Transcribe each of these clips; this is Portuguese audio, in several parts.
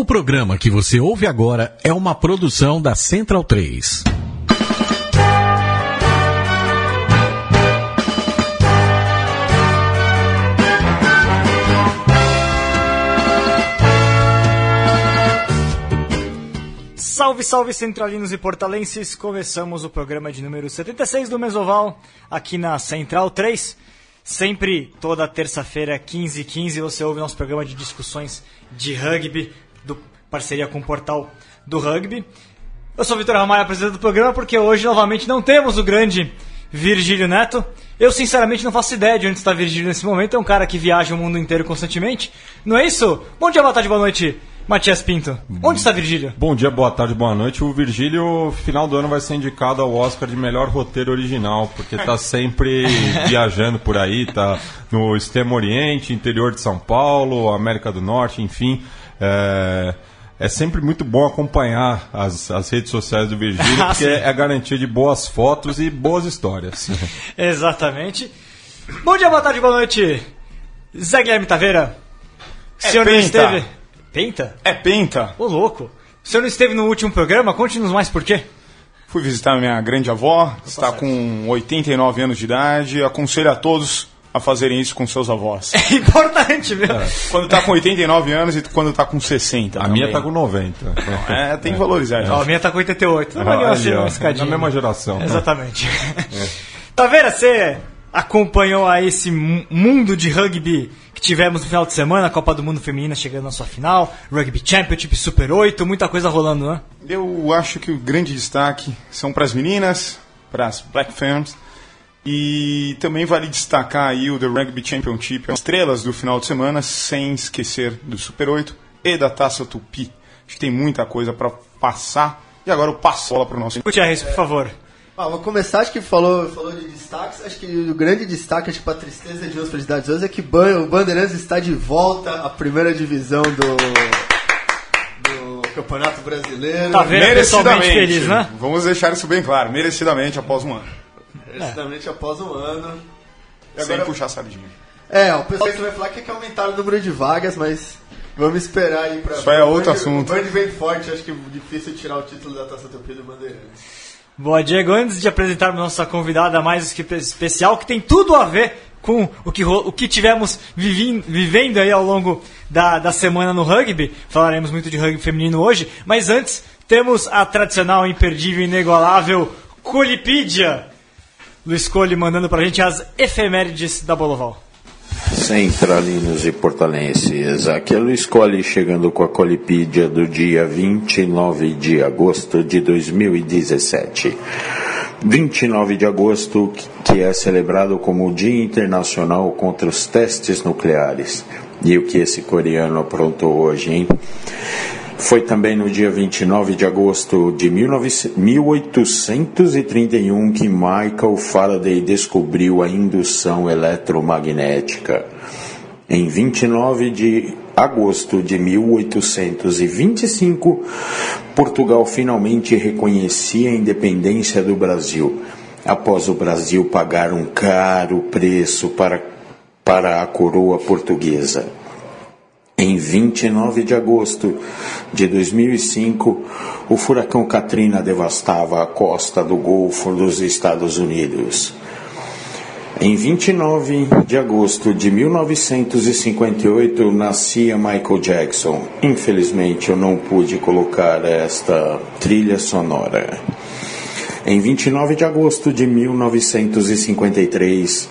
O programa que você ouve agora é uma produção da Central 3. Salve, salve centralinos e portalenses! Começamos o programa de número 76 do Mesoval, aqui na Central 3. Sempre toda terça-feira, 15 h 15 você ouve nosso programa de discussões de rugby, do parceria com o portal do rugby. Eu sou o Vitor Ramalho, apresentador do programa, porque hoje novamente não temos o grande Virgílio Neto. Eu sinceramente não faço ideia de onde está Virgílio nesse momento, é um cara que viaja o mundo inteiro constantemente. Não é isso? Bom dia, boa tarde, boa noite, Matias Pinto. Onde está Virgílio? Bom dia, boa tarde, boa noite. O Virgílio, final do ano, vai ser indicado ao Oscar de melhor roteiro original, porque está sempre viajando por aí, tá no Extremo Oriente, interior de São Paulo, América do Norte, enfim. É, é sempre muito bom acompanhar as, as redes sociais do Virgílio, porque é a garantia de boas fotos e boas histórias. Exatamente. Bom dia, boa tarde, boa noite. Zé Guilherme Taveira. O senhor não Penta. esteve. Penta? É Penta. Ô, louco. O senhor não esteve no último programa? Conte-nos mais por quê. Fui visitar minha grande avó, está com 89 anos de idade. Aconselho a todos a fazerem isso com seus avós. É importante, viu? Quando está com 89 anos e quando está com 60. A minha está com 90. É, tem que valorizar. Ó, a minha tá com 88. Não vai assim, uma escadinha. Na mesma geração. Exatamente. Taveira, você acompanhou aí esse mu- mundo de rugby que tivemos no final de semana, a Copa do Mundo Feminina chegando na sua final, Rugby Championship Super 8, muita coisa rolando, né? Eu acho que o grande destaque são para as meninas, para as Black Ferns. E também vale destacar aí o The Rugby Championship, as estrelas do final de semana, sem esquecer do Super 8 e da Taça Tupi. Acho que tem muita coisa para passar. E agora eu passo a bola para o nosso Gutierrez, por favor. Ah, vou começar, acho que falou, falou de destaques, acho que o grande destaque, acho que para tristeza de hoje, felicidade de hoje, é que o Bandeirantes está de volta à primeira divisão do, do Campeonato Brasileiro. Tá vendo? pessoalmente feliz, né? Vamos deixar isso bem claro, merecidamente após um ano. Merecidamente após um ano. E Sem agora- puxar a sardinha. É, o pessoal vai falar que quer aumentar o número de vagas, mas vamos esperar aí pra... Isso aí é outro Band- assunto. Band vem forte, acho que é difícil tirar o título da Taça Tupi do Bandeirantes. Boa, Diego. Antes de apresentarmos nossa convidada mais que especial, que tem tudo a ver com o que, o que tivemos vivin- vivendo aí ao longo da, da semana no rugby. Falaremos muito de rugby feminino hoje, mas antes temos a tradicional, imperdível, inigualável Colipídia. Luiz Cole mandando pra gente as efemérides da Boloval. Centralinos e portalenses, aqui é Luiz Colli chegando com a Colipídia do dia 29 de agosto de 2017. 29 de agosto, que é celebrado como o Dia Internacional contra os Testes Nucleares. E o que esse coreano aprontou hoje, hein? Foi também no dia 29 de agosto de 19 1831 que Michael Faraday descobriu a indução eletromagnética. Em 29 de agosto de 1825, Portugal finalmente reconhecia a independência do Brasil, após o Brasil pagar um caro preço para, para a coroa portuguesa. Em 29 de agosto de 2005, o furacão Katrina devastava a costa do Golfo dos Estados Unidos. Em 29 de agosto de 1958, nascia Michael Jackson. Infelizmente, eu não pude colocar esta trilha sonora. Em 29 de agosto de 1953,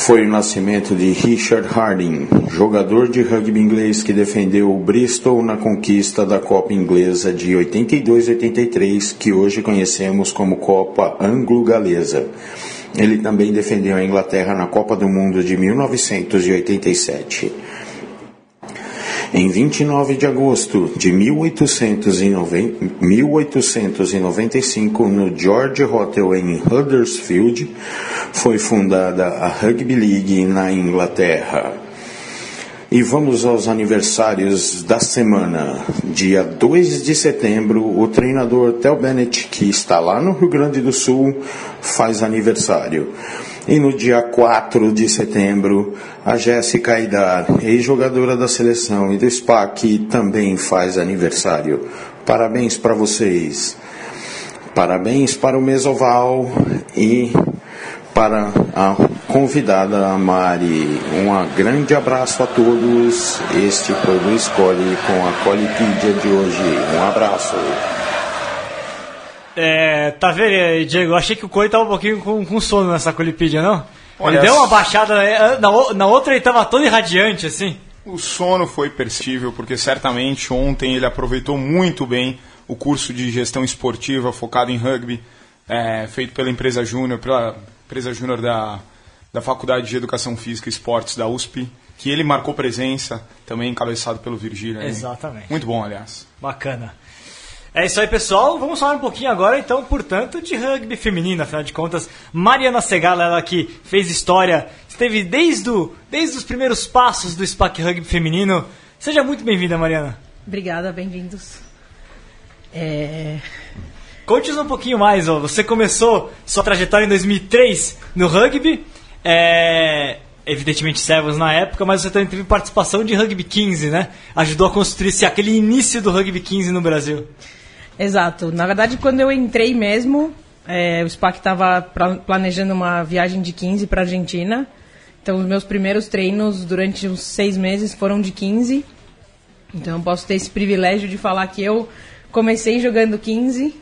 foi o nascimento de Richard Harding, jogador de rugby inglês que defendeu o Bristol na conquista da Copa Inglesa de 82-83, que hoje conhecemos como Copa Anglo-Galesa. Ele também defendeu a Inglaterra na Copa do Mundo de 1987. Em 29 de agosto de 1890 1895, no George Hotel em Huddersfield, foi fundada a Rugby League na Inglaterra. E vamos aos aniversários da semana. Dia 2 de setembro, o treinador Tel Bennett, que está lá no Rio Grande do Sul, faz aniversário. E no dia 4 de setembro, a Jéssica Aidar, ex-jogadora da seleção e do SPAC, também faz aniversário. Parabéns para vocês. Parabéns para o Mesoval e para a convidada Mari. Um grande abraço a todos. Este foi o Escolhe com a Colipídia de hoje. Um abraço. É, tá vendo, Diego? Eu achei que o Coi tava um pouquinho com, com sono nessa Colipídia, não? Olha, ele deu uma baixada, é, na, o- na outra ele tava todo irradiante, assim. O sono foi perceptível porque certamente ontem ele aproveitou muito bem o curso de gestão esportiva focado em rugby, é, feito pela empresa Júnior, pela empresa Júnior da, da Faculdade de Educação Física e Esportes da USP, que ele marcou presença, também encabeçado pelo Virgílio. né? Exatamente. Muito bom, aliás. Bacana. É isso aí, pessoal. Vamos falar um pouquinho agora, então, portanto, de rugby feminino. Afinal de contas, Mariana Segala, ela que fez história, esteve desde, o, desde os primeiros passos do SPAC Rugby feminino. Seja muito bem-vinda, Mariana. Obrigada, bem-vindos. É, Conte-nos um pouquinho mais. Ó. Você começou sua trajetória em 2003 no rugby. É, evidentemente, Sevens na época, mas você também teve participação de Rugby 15, né? Ajudou a construir aquele início do Rugby 15 no Brasil. Exato. Na verdade, quando eu entrei mesmo, é, o SPAC estava planejando uma viagem de 15 para Argentina. Então, os meus primeiros treinos durante uns seis meses foram de 15. Então, eu posso ter esse privilégio de falar que eu comecei jogando 15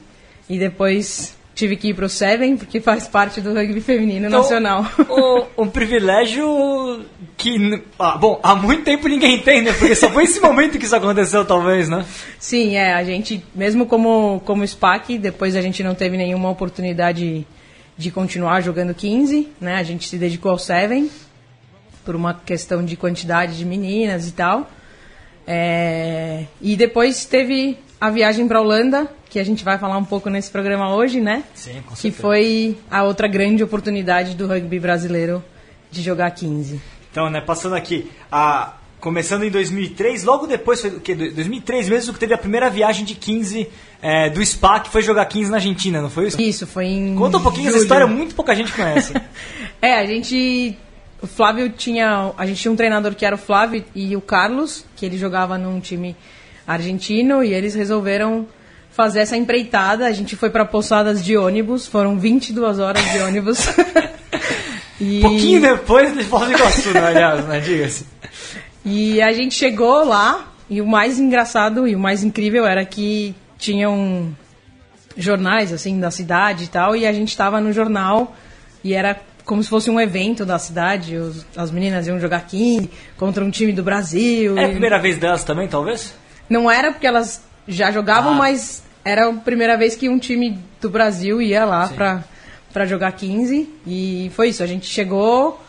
e depois tive que ir pro Seven, porque faz parte do rugby feminino Então, nacional. Um, um privilégio que, ah, bom, há muito tempo ninguém tem, né? Porque só foi esse momento que isso aconteceu, talvez, né? Sim, é, a gente, mesmo como, como SPAC, depois a gente não teve nenhuma oportunidade de continuar jogando 15, né? A gente se dedicou ao Seven, por uma questão de quantidade de meninas e tal. É, e depois teve a viagem para Holanda, que a gente vai falar um pouco nesse programa hoje, né? Sim, com Que certeza. foi a outra grande oportunidade do rugby brasileiro de jogar 15. Então, né, passando aqui, a, começando em 2003, logo depois, foi o quê? 2003 mesmo que teve a primeira viagem de 15 é, do SPA, que foi jogar 15 na Argentina, não foi isso? Isso, foi em. Conta um pouquinho essa julho. história, muito pouca gente conhece. É, a gente. O Flávio tinha. A gente tinha um treinador que era o Flávio e o Carlos, que ele jogava num time argentino, e eles resolveram fazer essa empreitada. A gente foi para Poçadas de ônibus, foram 22 horas de ônibus. e, pouquinho depois de Foz do Iguaçu, né, aliás, né, diga-se. e a gente chegou lá, e o mais engraçado e o mais incrível era que tinham jornais assim da cidade e tal, e a gente estava no jornal e era como se fosse um evento da cidade, os- as meninas iam jogar 15 contra um time do Brasil. É a e- primeira vez delas também, talvez? Não era porque elas já jogavam, Ah. mas era a primeira vez que um time do Brasil ia lá pra jogar 15. E foi isso, a gente chegou,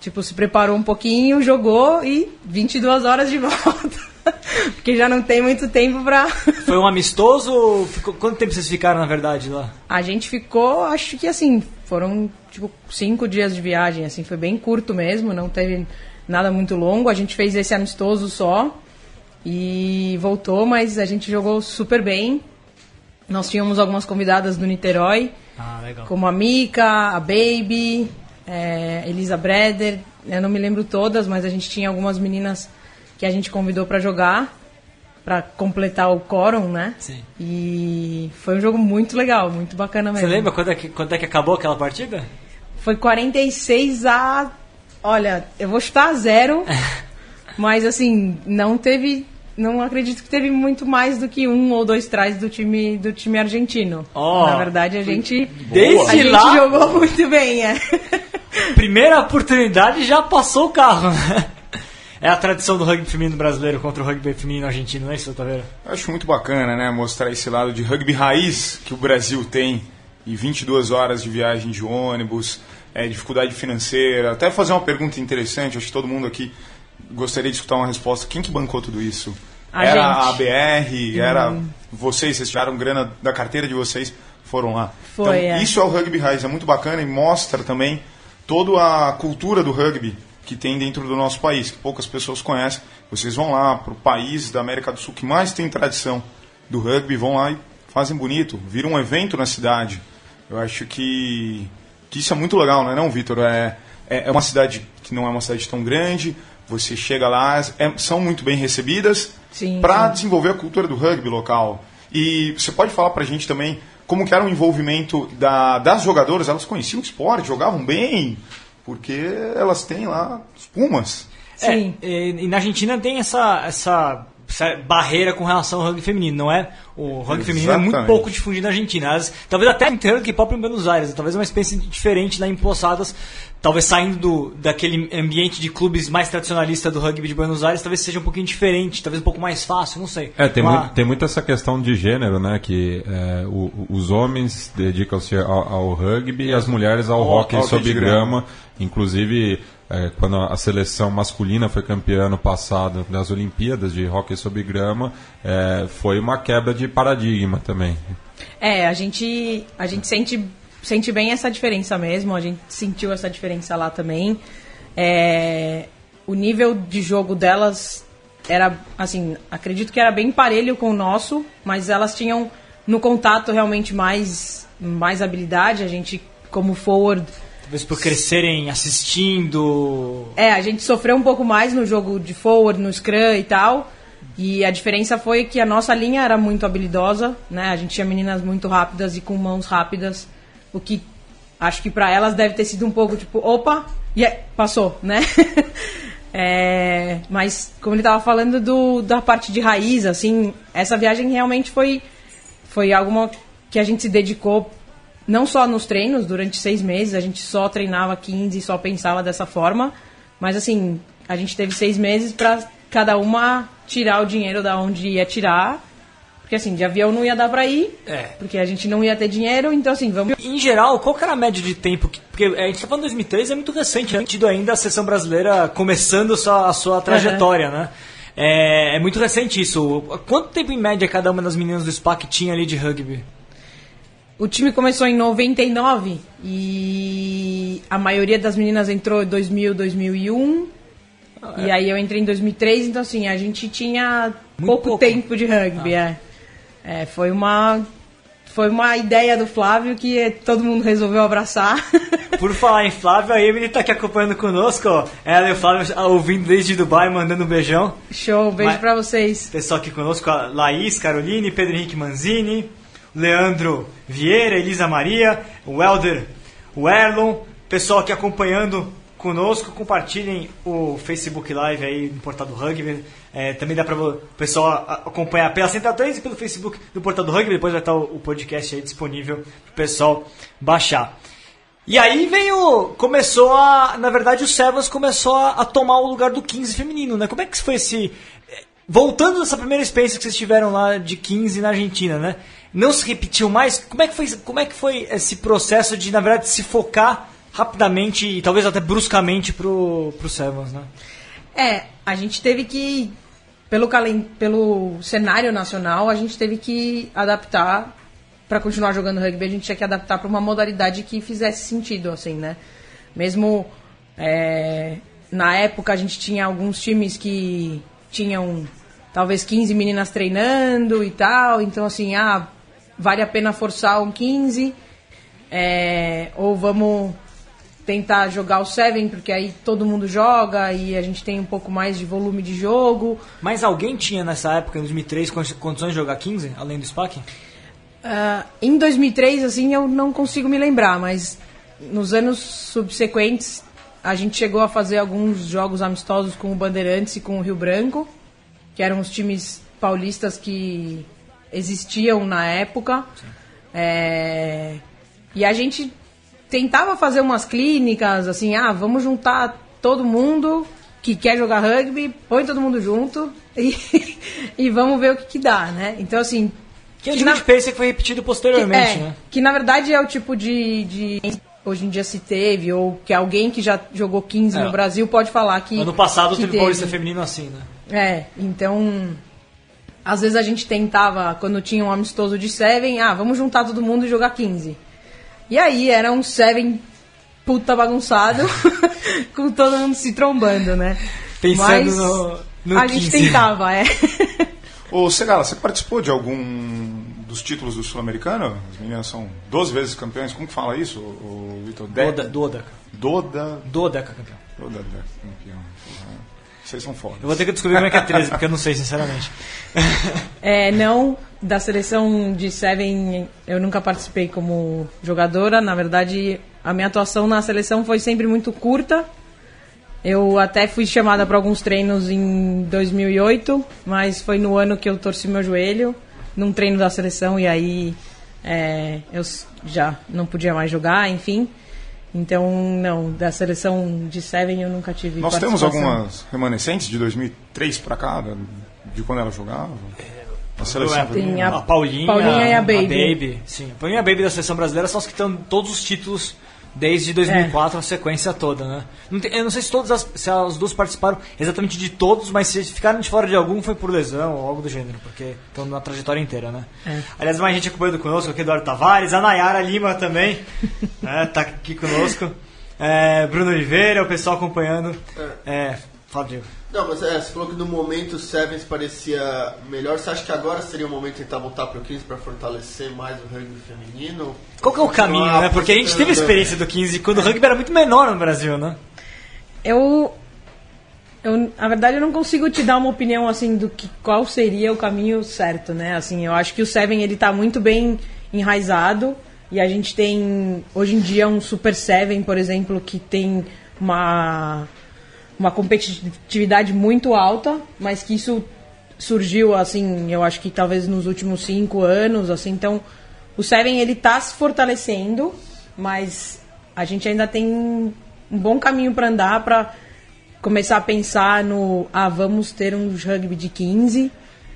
tipo, se preparou um pouquinho, jogou e 22 horas de volta. porque já não tem muito tempo pra. Foi um amistoso? Ficou, quanto tempo vocês ficaram, na verdade, lá? A gente ficou, acho que assim, foram tipo cinco dias de viagem, assim, foi bem curto mesmo, não teve nada muito longo. A gente fez esse amistoso só e voltou, mas a gente jogou super bem. Nós tínhamos algumas convidadas do Niterói, Ah, legal. como a Mika, a Baby, é, Elisa Breder, eu não me lembro todas, mas a gente tinha algumas meninas que a gente convidou para jogar, para completar o quórum, né? Sim. E foi um jogo muito legal, muito bacana Você mesmo. lembra quando é, que, quando é que acabou aquela partida? Foi 46 a. Olha, eu vou chutar a zero, mas assim, não teve. Não acredito que teve muito mais do que um ou dois trás do time do time argentino. Ó, Na verdade, a gente. Desde a gente lá- jogou muito bem, é. Primeira oportunidade já passou o carro, né? É a tradição do rugby feminino brasileiro contra o rugby feminino argentino, não é isso, Taveira? Eu acho muito bacana, né, mostrar esse lado de rugby raiz que o Brasil tem e 22 horas de viagem de ônibus, é, dificuldade financeira. Até fazer uma pergunta interessante, acho que todo mundo aqui gostaria de escutar uma resposta. Quem que bancou tudo isso? A era gente. Hum. a ABR, era vocês, vocês tiraram grana da carteira de vocês, foram lá. Foi, então, é. isso é o rugby raiz, é muito bacana e mostra também toda a cultura do rugby que tem dentro do nosso país, que poucas pessoas conhecem. Vocês vão lá para o país da América do Sul que mais tem tradição do rugby, vão lá e fazem bonito, vira um evento na cidade. Eu acho que que isso é muito legal, não é não, Vitor? É, é é uma cidade que não é uma cidade tão grande, você chega lá, é- são muito bem recebidas para desenvolver a cultura do rugby local. E você pode falar pra gente também como que era o envolvimento da- das jogadoras? Elas conheciam o esporte, jogavam bem, porque elas têm lá os Pumas. Sim. É, e, e na Argentina tem essa, essa barreira com relação ao rugby feminino, não é? O rugby feminino é muito pouco difundido na Argentina. As- talvez até em rugby pop em Buenos Aires, talvez uma experiência diferente lá em Posadas, talvez saindo do, daquele ambiente de clubes mais tradicionalista do rugby de Buenos Aires, talvez seja um pouquinho diferente, talvez um pouco mais fácil, não sei. É, tem, Uma- muito, tem muito essa questão de gênero, né? Que é, o- o- os homens dedicam-se ao, ao rugby e as mulheres ao Ao- hockey hockey sobre grama. grama. Inclusive, é, quando a seleção masculina foi campeã ano passado das Olimpíadas de hockey sobre grama, é, foi uma quebra de paradigma também. É, a gente, a gente sente, sente bem essa diferença mesmo, a gente sentiu essa diferença lá também. É, o nível de jogo delas era, assim, acredito que era bem parelho com o nosso, mas elas tinham no contato realmente mais, mais habilidade. A gente, como forward, Talvez por crescerem assistindo. é, a gente sofreu um pouco mais no jogo de forward, no scrum e tal. E a diferença foi que a nossa linha era muito habilidosa, né? A gente tinha meninas muito rápidas e com mãos rápidas, o que acho que pra elas deve ter sido um pouco tipo, opa, e aí, passou, né? É, mas como ele tava falando do, da parte de raiz, assim, essa viagem realmente foi foi alguma que a gente se dedicou não só nos treinos, durante seis meses, a gente só treinava 15 e só pensava dessa forma, mas assim, a gente teve seis meses para cada uma tirar o dinheiro da onde ia tirar, porque assim, de avião não ia dar pra ir, É. porque a gente não ia ter dinheiro, então assim, vamos... Em geral, qual que era a média de tempo? que- porque a gente tá falando de 2003, é muito recente, né? tido ainda a seleção brasileira começando sua, a sua trajetória, né? É, é muito recente isso. Quanto tempo em média cada uma das meninas do SPAC tinha ali de rugby? O time começou em 99 e a maioria das meninas entrou em 2000, 2001. E aí eu entrei em 2003, então assim, a gente tinha pouco, pouco. tempo de rugby, é. É, foi uma foi uma ideia do Flávio que todo mundo resolveu abraçar. Por falar em Flávio, a Emily tá aqui acompanhando conosco. Ela e o Flávio ah, ouvindo desde Dubai, mandando um beijão. Show, beijo Mas- pra vocês. Pessoal aqui conosco, a Laís, Caroline, Pedro Henrique Manzini, Leandro Vieira, Elisa Maria, o Helder, o Erlon, pessoal aqui acompanhando conosco, compartilhem o Facebook Live aí no Portal do Rugby. É, também dá para o pessoal acompanhar pela Central 3 e pelo Facebook do Portal do Rugby. Depois vai estar o, podcast aí disponível para o pessoal baixar. E aí veio. Começou a. Na verdade, o Sevens começou a, a tomar o lugar do 15 feminino, né? Como é que foi esse. eh, Voltando dessa primeira experiência que vocês tiveram lá de 15 na Argentina, né? Não se repetiu mais? Como é que foi, como é que foi esse processo de, na verdade, se focar rapidamente e talvez até bruscamente pro, pro Sevens, né? É, a gente teve que, pelo, pelo cenário nacional, a gente teve que adaptar. Para continuar jogando rugby, a gente tinha que adaptar para uma modalidade que fizesse sentido, assim, né? Mesmo é, na época, a gente tinha alguns times que tinham talvez 15 meninas treinando e tal, então, assim, ah, vale a pena forçar um 15, é, ou vamos tentar jogar o Seven, porque aí todo mundo joga e a gente tem um pouco mais de volume de jogo. Mas alguém tinha nessa época, em 2003, condi- condições de jogar 15, além do SPAC? Ah, em 2003, assim, eu não consigo me lembrar, mas nos anos subsequentes a gente chegou a fazer alguns jogos amistosos com o Bandeirantes e com o Rio Branco, que eram os times paulistas que existiam na época. É, E a gente tentava fazer umas clínicas, assim, ah, vamos juntar todo mundo que quer jogar rugby, põe todo mundo junto e, e vamos ver o que, que dá, né? Então, assim, Que é o que tipo na- de experiência que foi repetido posteriormente, é, né? que na verdade é o tipo de, de hoje em dia se teve, ou que alguém que já jogou 15 É. no Brasil pode falar que. Ano passado que teve Paulista Feminino assim, né? É, então. Às vezes a gente tentava, quando tinha um amistoso de Seven, ah, vamos juntar todo mundo e jogar 15. E aí era um Seven puta bagunçado, com todo mundo se trombando, né? Pensando Mas no- no a gente 15. tentava, é. Ô, Segala, você participou de algum dos títulos do Sul-Americano. As meninas são 12 vezes campeões. Como que fala isso, o, o Vitor? De- Doda, Dodaca. Doda. Dodaca, campeão. Doda campeão. Vocês são fodas. Eu vou ter que descobrir como é que é 13, porque eu não sei, sinceramente. É, não, da seleção de Seven eu nunca participei como jogadora. Na verdade, a minha atuação na seleção foi sempre muito curta. Eu até fui chamada para alguns treinos em 2008, mas foi no ano que eu torci meu joelho, num treino da seleção, e aí é, eu já não podia mais jogar, enfim. Então, não, da seleção de Seven eu nunca tive Nós temos algumas remanescentes de 2003 pra cá, de quando ela jogava. A seleção Tem a- A Paulinha, Paulinha e a Baby. Baby, Sim, a Paulinha e a Baby da seleção brasileira são as que estão todos os títulos desde 2004, a sequência toda, né? Não tem- eu não sei se todas as, se as duas participaram exatamente de todos, mas se ficaram de fora de algum foi por lesão ou algo do gênero, porque estão na trajetória inteira, né? Aliás, mais gente acompanhando conosco aqui, Eduardo Tavares, a Nayara Lima também, né, tá aqui conosco. É, Bruno Oliveira, o pessoal acompanhando. É, fala, Diego. Não, mas é, você falou que no momento o Sevens parecia melhor. Você acha que agora seria o momento de tentar voltar pro 15 para fortalecer mais o rugby feminino? Qual que é o caminho, Ah, né? Porque a gente teve a experiência do 15 quando o rugby era muito menor no Brasil, né? Eu, eu, na verdade, eu não consigo te dar uma opinião assim do que qual seria o caminho certo, né? Assim, eu acho que o Seven ele tá muito bem enraizado e a gente tem hoje em dia um Super Seven, por exemplo, que tem uma uma competitividade muito alta, mas que isso surgiu assim, eu acho que talvez nos últimos cinco anos, assim, então o Seven ele tá se fortalecendo, mas a gente ainda tem um bom caminho para andar para começar a pensar no ah, vamos ter um rugby de 15.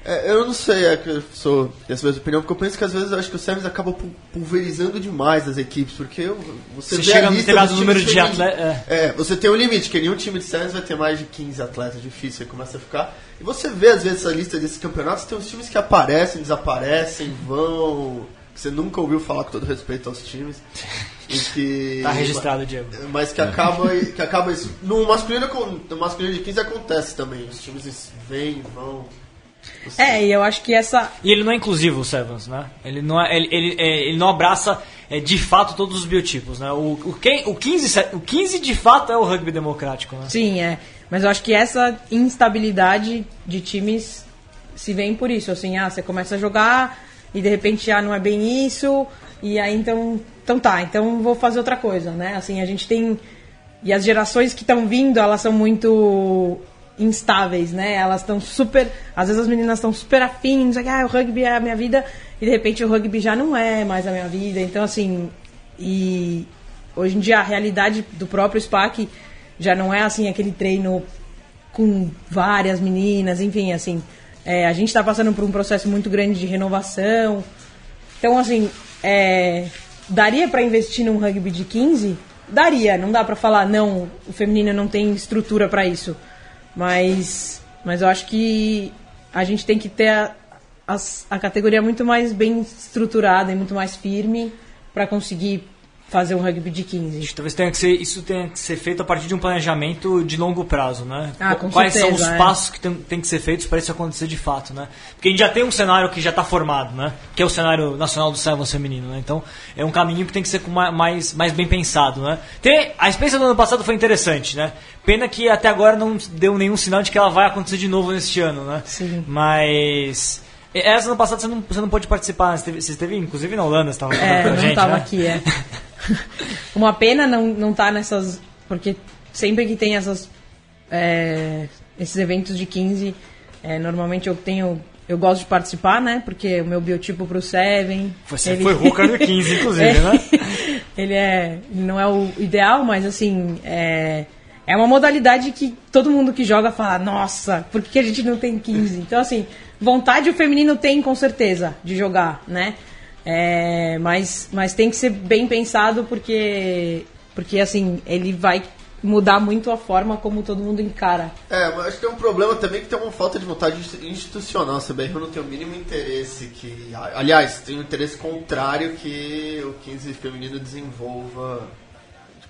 É, eu não sei, é que eu sou dessa mesma opinião, porque eu penso que às vezes eu acho que o Sevens acaba pu- pulverizando demais as equipes, porque você, Você chega a no lista dos número de femininos. atle- É, você tem um limite, que nenhum time de Sevens vai ter mais de 15 atletas, difícil, você começa a ficar. E você vê às vezes essa lista desses campeonatos, tem uns times que aparecem, desaparecem, vão. que Você nunca ouviu falar com todo respeito aos times. E que, Tá registrado, Diego. mas que acaba, que acaba isso. No masculino, no masculino de 15 acontece também. Os times vêm vão. É, e eu acho que essa E ele não é inclusivo, o Sevens, né? Ele não, é, ele, ele, é, ele não abraça é, de fato todos os biotipos, né? O, o, quem, o, 15, se- o 15 de fato é o rugby democrático, né? Sim, é. Mas eu acho que essa instabilidade de times se vem por isso. Assim, ah, você começa a jogar e de repente ah, não é bem isso. E aí então, então tá, então vou fazer outra coisa, né? Assim, a gente tem. E as gerações que estão vindo, elas são muito instáveis, né? Elas estão super. Às vezes as meninas estão super afins, ah, o rugby é a minha vida, e de repente o rugby já não é mais a minha vida. Então, assim. E hoje em dia a realidade do próprio SPAC já não é assim aquele treino com várias meninas, enfim, assim. é, a gente está passando por um processo muito grande de renovação. Então, assim, é, daria para investir num rugby de 15? Daria, não dá para falar, não, o feminino não tem estrutura para isso. Mas, mas eu acho que a gente tem que ter a, as- a categoria muito mais bem estruturada e muito mais firme para conseguir fazer um rugby de 15. Acho que Talvez tenha que ser, isso tenha que ser feito a partir de um planejamento de longo prazo, né? Ah, com Quais são os certeza, é. passos que tem, tem que ser feitos para isso acontecer de fato, né? Porque a gente já tem um cenário que já está formado, né? Que é o cenário nacional do Sevens feminino, né? Então é um caminho que tem que ser mais, mais bem pensado, né? Tem, a experiência do ano passado foi interessante, né? Pena que até agora não deu nenhum sinal de que ela vai acontecer de novo neste ano, né? Sim. Mas... Essa ano passado você não, você não pôde participar, né? você esteve, você esteve inclusive na Holanda, você estava É, com a não gente, tava né? aqui, é. Uma pena não, não tá nessas. Porque sempre que tem essas. é, esses eventos de 15, é, normalmente eu tenho. Eu gosto de participar, né? Porque o meu biotipo pro Seven. Você ele- foi Hooker do 15, inclusive, né? ele é. Ele não é o ideal, mas assim. É, é uma modalidade que todo mundo que joga fala, nossa, por que a gente não tem 15? Então, assim, vontade o feminino tem com certeza de jogar, né? É, mas, mas tem que ser bem pensado porque, porque assim, ele vai mudar muito a forma como todo mundo encara. É, mas acho que tem um problema também que tem uma falta de vontade institucional. A CBF não tem o mínimo interesse que. Aliás, tem um interesse contrário que o 15 feminino desenvolva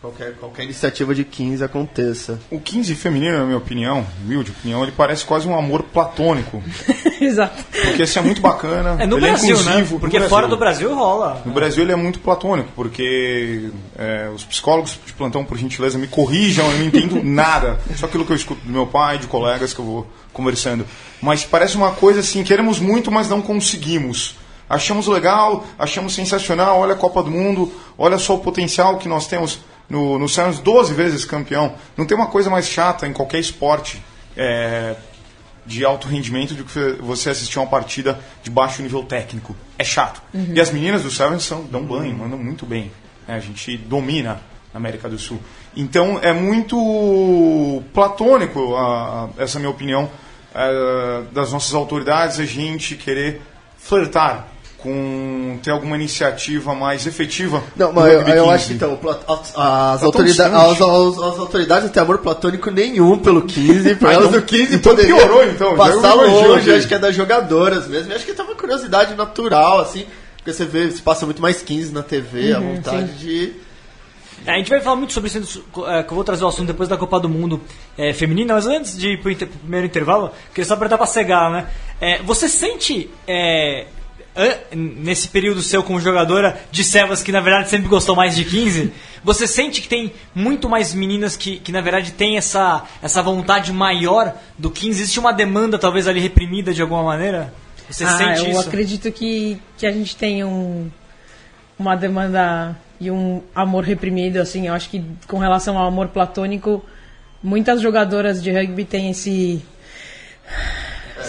qualquer, qualquer iniciativa de 15 aconteça. O 15 feminino, na minha opinião, humilde opinião, ele parece quase um amor platônico. Exato. Porque assim, é muito bacana. É no ele Brasil, é inclusivo. né? Porque no fora Brasil. do Brasil rola. No Brasil ele é muito platônico, porque é, os psicólogos de plantão, por gentileza, me corrijam, eu não entendo nada. Só aquilo que eu escuto do meu pai, de colegas que eu vou conversando. Mas parece uma coisa assim, queremos muito, mas não conseguimos. Achamos legal, achamos sensacional, olha a Copa do Mundo, olha só o potencial que nós temos no, no Santos, 12 vezes campeão. Não tem uma coisa mais chata em qualquer esporte. é, de alto rendimento do que você assistir uma partida de baixo nível técnico. É chato. E as meninas do Sevens são, dão banho, mandam muito bem. né? A gente domina na América do Sul. Então é muito platônico, a- a- essa é a minha opinião, eh, das nossas autoridades, a gente querer flertar com ter alguma iniciativa mais efetiva. Não, mas eu, eu 15. acho que então, as, as tão autorida- distante. as, as- as autoridades não têm amor platônico nenhum pelo 15, por Ah, elas então- do 15 então poderia piorou, então, passar longe, acho que é das jogadoras mesmo. E acho que tem uma curiosidade natural, assim, porque você vê, se passa muito mais 15 na TV, a vontade de. É, a gente vai falar muito sobre isso, é, que eu vou trazer o assunto depois da Copa do Mundo é, feminina, mas antes de ir pro, inter- pro primeiro intervalo, queria só perguntar pra Segar, né? É, você sente é, nesse período seu como jogadora de Sevas que na verdade sempre gostou mais de 15, você sente que tem muito mais meninas que, que na verdade tem essa, essa vontade maior do 15? Existe uma demanda talvez ali reprimida de alguma maneira? Você Ah, sente eu isso? acredito que, que a gente tem um, uma demanda e um amor reprimido, assim. Eu acho que com relação ao amor platônico, muitas jogadoras de rugby têm esse.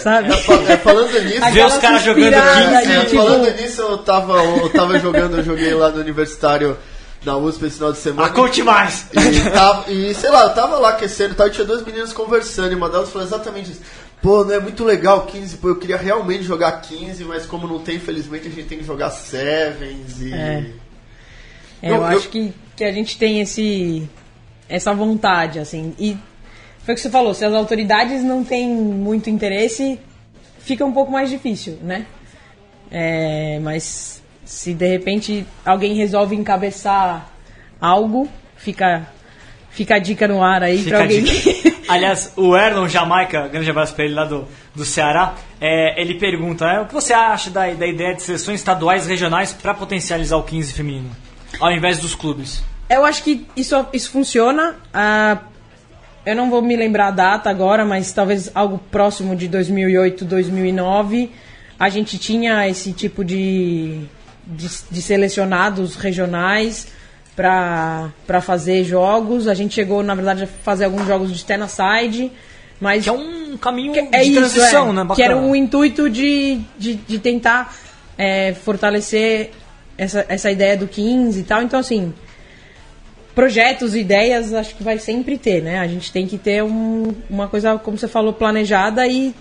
Sabe? É, é, falando nisso. Ver os caras jogando suspirada 15, de, É, tipo, falando nisso, eu tava, eu tava jogando, eu joguei lá no universitário na USP esse final de semana. Ah, conte mais! E, tava- e, sei lá, eu tava lá aquecendo e tal, e tinha duas meninas conversando, e uma delas falou exatamente isso. Pô, não é muito legal 15, pô, eu queria realmente jogar 15, mas como não tem, infelizmente, a gente tem que jogar Sevens e. É. É, eu, eu- acho que, que a gente tem esse essa vontade, assim. E foi o que você falou, se as autoridades não têm muito interesse, fica um pouco mais difícil, né? É, mas se de repente alguém resolve encabeçar algo, fica, fica a dica no ar aí Fica pra a alguém. Aliás, o Erlon Jamaica, grande abraço pra ele lá do, do Ceará, é, ele pergunta né, o que você acha da, da ideia de seleções estaduais e regionais para potencializar o 15 feminino, ao invés dos clubes? Eu acho que isso, isso funciona. Ah, eu não vou me lembrar a data agora, mas talvez algo próximo de 2008, 2009. A gente tinha esse tipo de, de, de selecionados regionais para fazer jogos. A gente chegou, na verdade, a fazer alguns jogos de stand side. Mas Que é um caminho que de é isso, transição, é, né? Que era Bacana. o intuito de, de, de tentar é, fortalecer essa, essa ideia do 15 e tal. Então, assim, projetos, ideias, acho que vai sempre ter, né? A gente tem que ter um- uma coisa, como você falou, planejada e,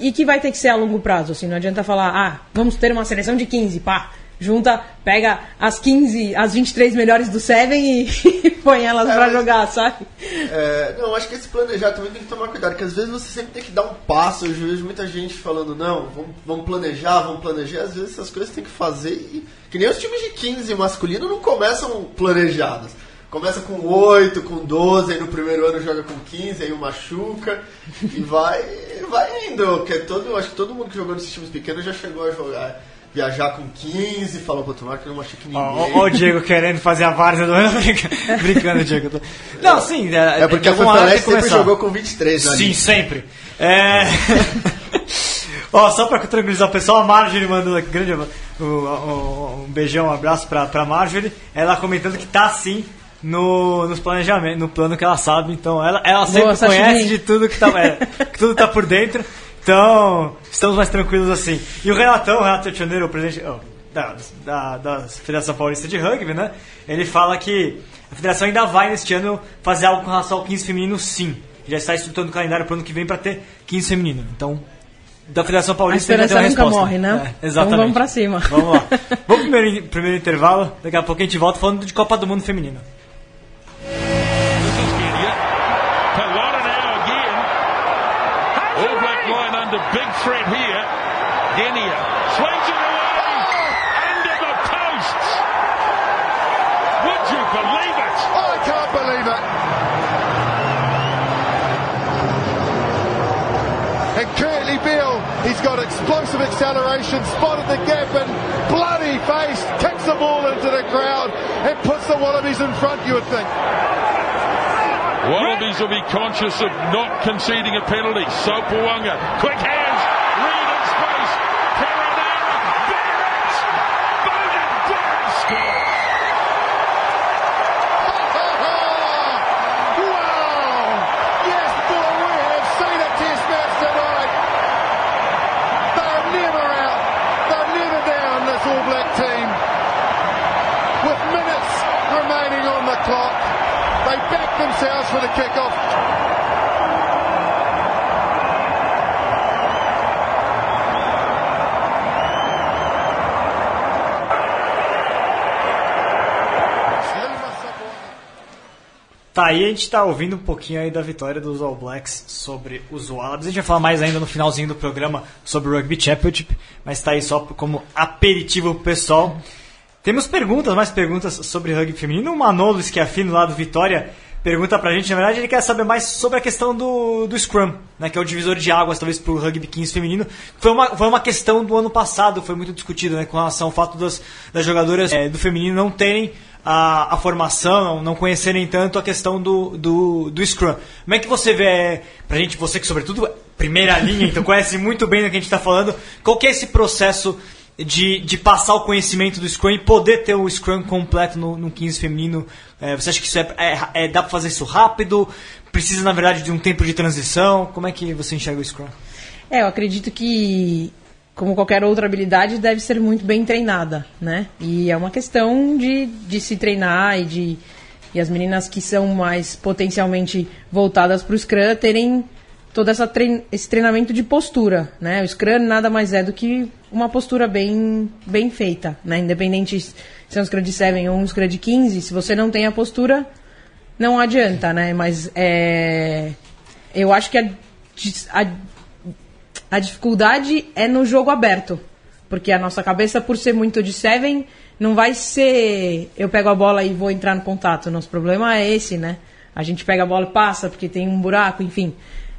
e que vai ter que ser a longo prazo. Assim, não adianta falar, ah, vamos ter uma seleção de 15, pá. Junta, pega as 15, as 23 melhores do Seven e põe elas pra mas- jogar, sabe? É, não, acho que esse planejar também tem que tomar cuidado, porque às vezes você sempre tem que dar um passo. Eu vejo muita gente falando, não, vamos, vamos planejar, vamos planejar. Às vezes essas coisas tem que fazer e. Que nem os times de 15 masculino não começam planejados. Começa com 8, com 12, aí no primeiro ano joga com 15, aí o machuca e vai, vai indo. Que é todo, acho que todo mundo que jogou nesses times pequenos já chegou a jogar. Viajar com 15, falou, pô, tomara que não machuque ninguém. Ó, ó, ó o Diego querendo fazer a várzea do ano. Brincando, Diego. tô- Não, sim. É porque de a que sempre começar. jogou com 23, né? Sim, sempre. É... Ó, só pra tranquilizar o pessoal, a Marjorie mandou grande o- o- um beijão, um abraço pra, pra Marjorie. Ela comentando que tá sim no, nos planejamentos, no plano que ela sabe. Então ela, ela sempre Sashimi. conhece de tudo que tá, é, que tudo tá por dentro. Então, estamos mais tranquilos assim. E o Renatão, o Renato Tioneiro, o presidente ó, da, da, da Federação Paulista de Rugby, né? Ele fala que a federação ainda vai neste ano fazer algo com relação ao 15 feminino, sim. Já está estruturando o calendário para o ano que vem para ter 15 feminino. Então, da Federação A Paulista tem esperança nunca resposta. morre, né? É, então exatamente. vamos pra cima. Vamos lá. Vamos pro primeiro, primeiro intervalo. Daqui a pouco a gente volta falando de Copa do Mundo Feminino. Acceleration, spotted the gap and bloody face, kicks the ball into the crowd and puts the Wallabies in front, you would think. Wallabies will be conscious of not conceding a penalty. Sopuanga, quick hands, themselves for the kick-off. Tá, aí a gente tá ouvindo um pouquinho aí da vitória dos All Blacks sobre os Wallabies. A gente vai falar mais ainda no finalzinho do programa sobre o Rugby Championship, mas tá aí só como aperitivo pessoal. Temos perguntas, mais perguntas sobre rugby feminino. O Manolo Schiaffino lá do Vitória pergunta pra gente, na verdade ele quer saber mais sobre a questão do, do Scrum, né, que é o divisor de águas talvez pro rugby 15 feminino. Foi uma, foi uma questão do ano passado, foi muito discutida né, com relação ao fato das, das jogadoras é, do feminino não terem a, a formação, não conhecerem tanto a questão do, do, do Scrum. Como é que você vê, pra gente, você que sobretudo primeira linha, então conhece muito bem do que a gente está falando, qual que é esse processo de, de passar o conhecimento do Scrum e poder ter o Scrum completo no, no 15 feminino? É, você acha que isso é, é, é, dá para fazer isso rápido? Precisa, na verdade, de um tempo de transição? Como é que você enxerga o Scrum? É, eu acredito que, como qualquer outra habilidade, deve ser muito bem treinada, né? E é uma questão de, de se treinar e de e as meninas que são mais potencialmente voltadas para o Scrum terem todo essa trein, esse treinamento de postura, né? O Scrum nada mais é do que uma postura bem, bem feita, né? Independente se é um Scrum de 7 ou um Scrum de 15, se você não tem a postura, não adianta, né? Mas é, eu acho que a, a, a dificuldade é no jogo aberto. Porque a nossa cabeça, por ser muito de 7, não vai ser eu pego a bola e vou entrar no contato. Nosso problema é esse, né? A gente pega a bola e passa porque tem um buraco, enfim.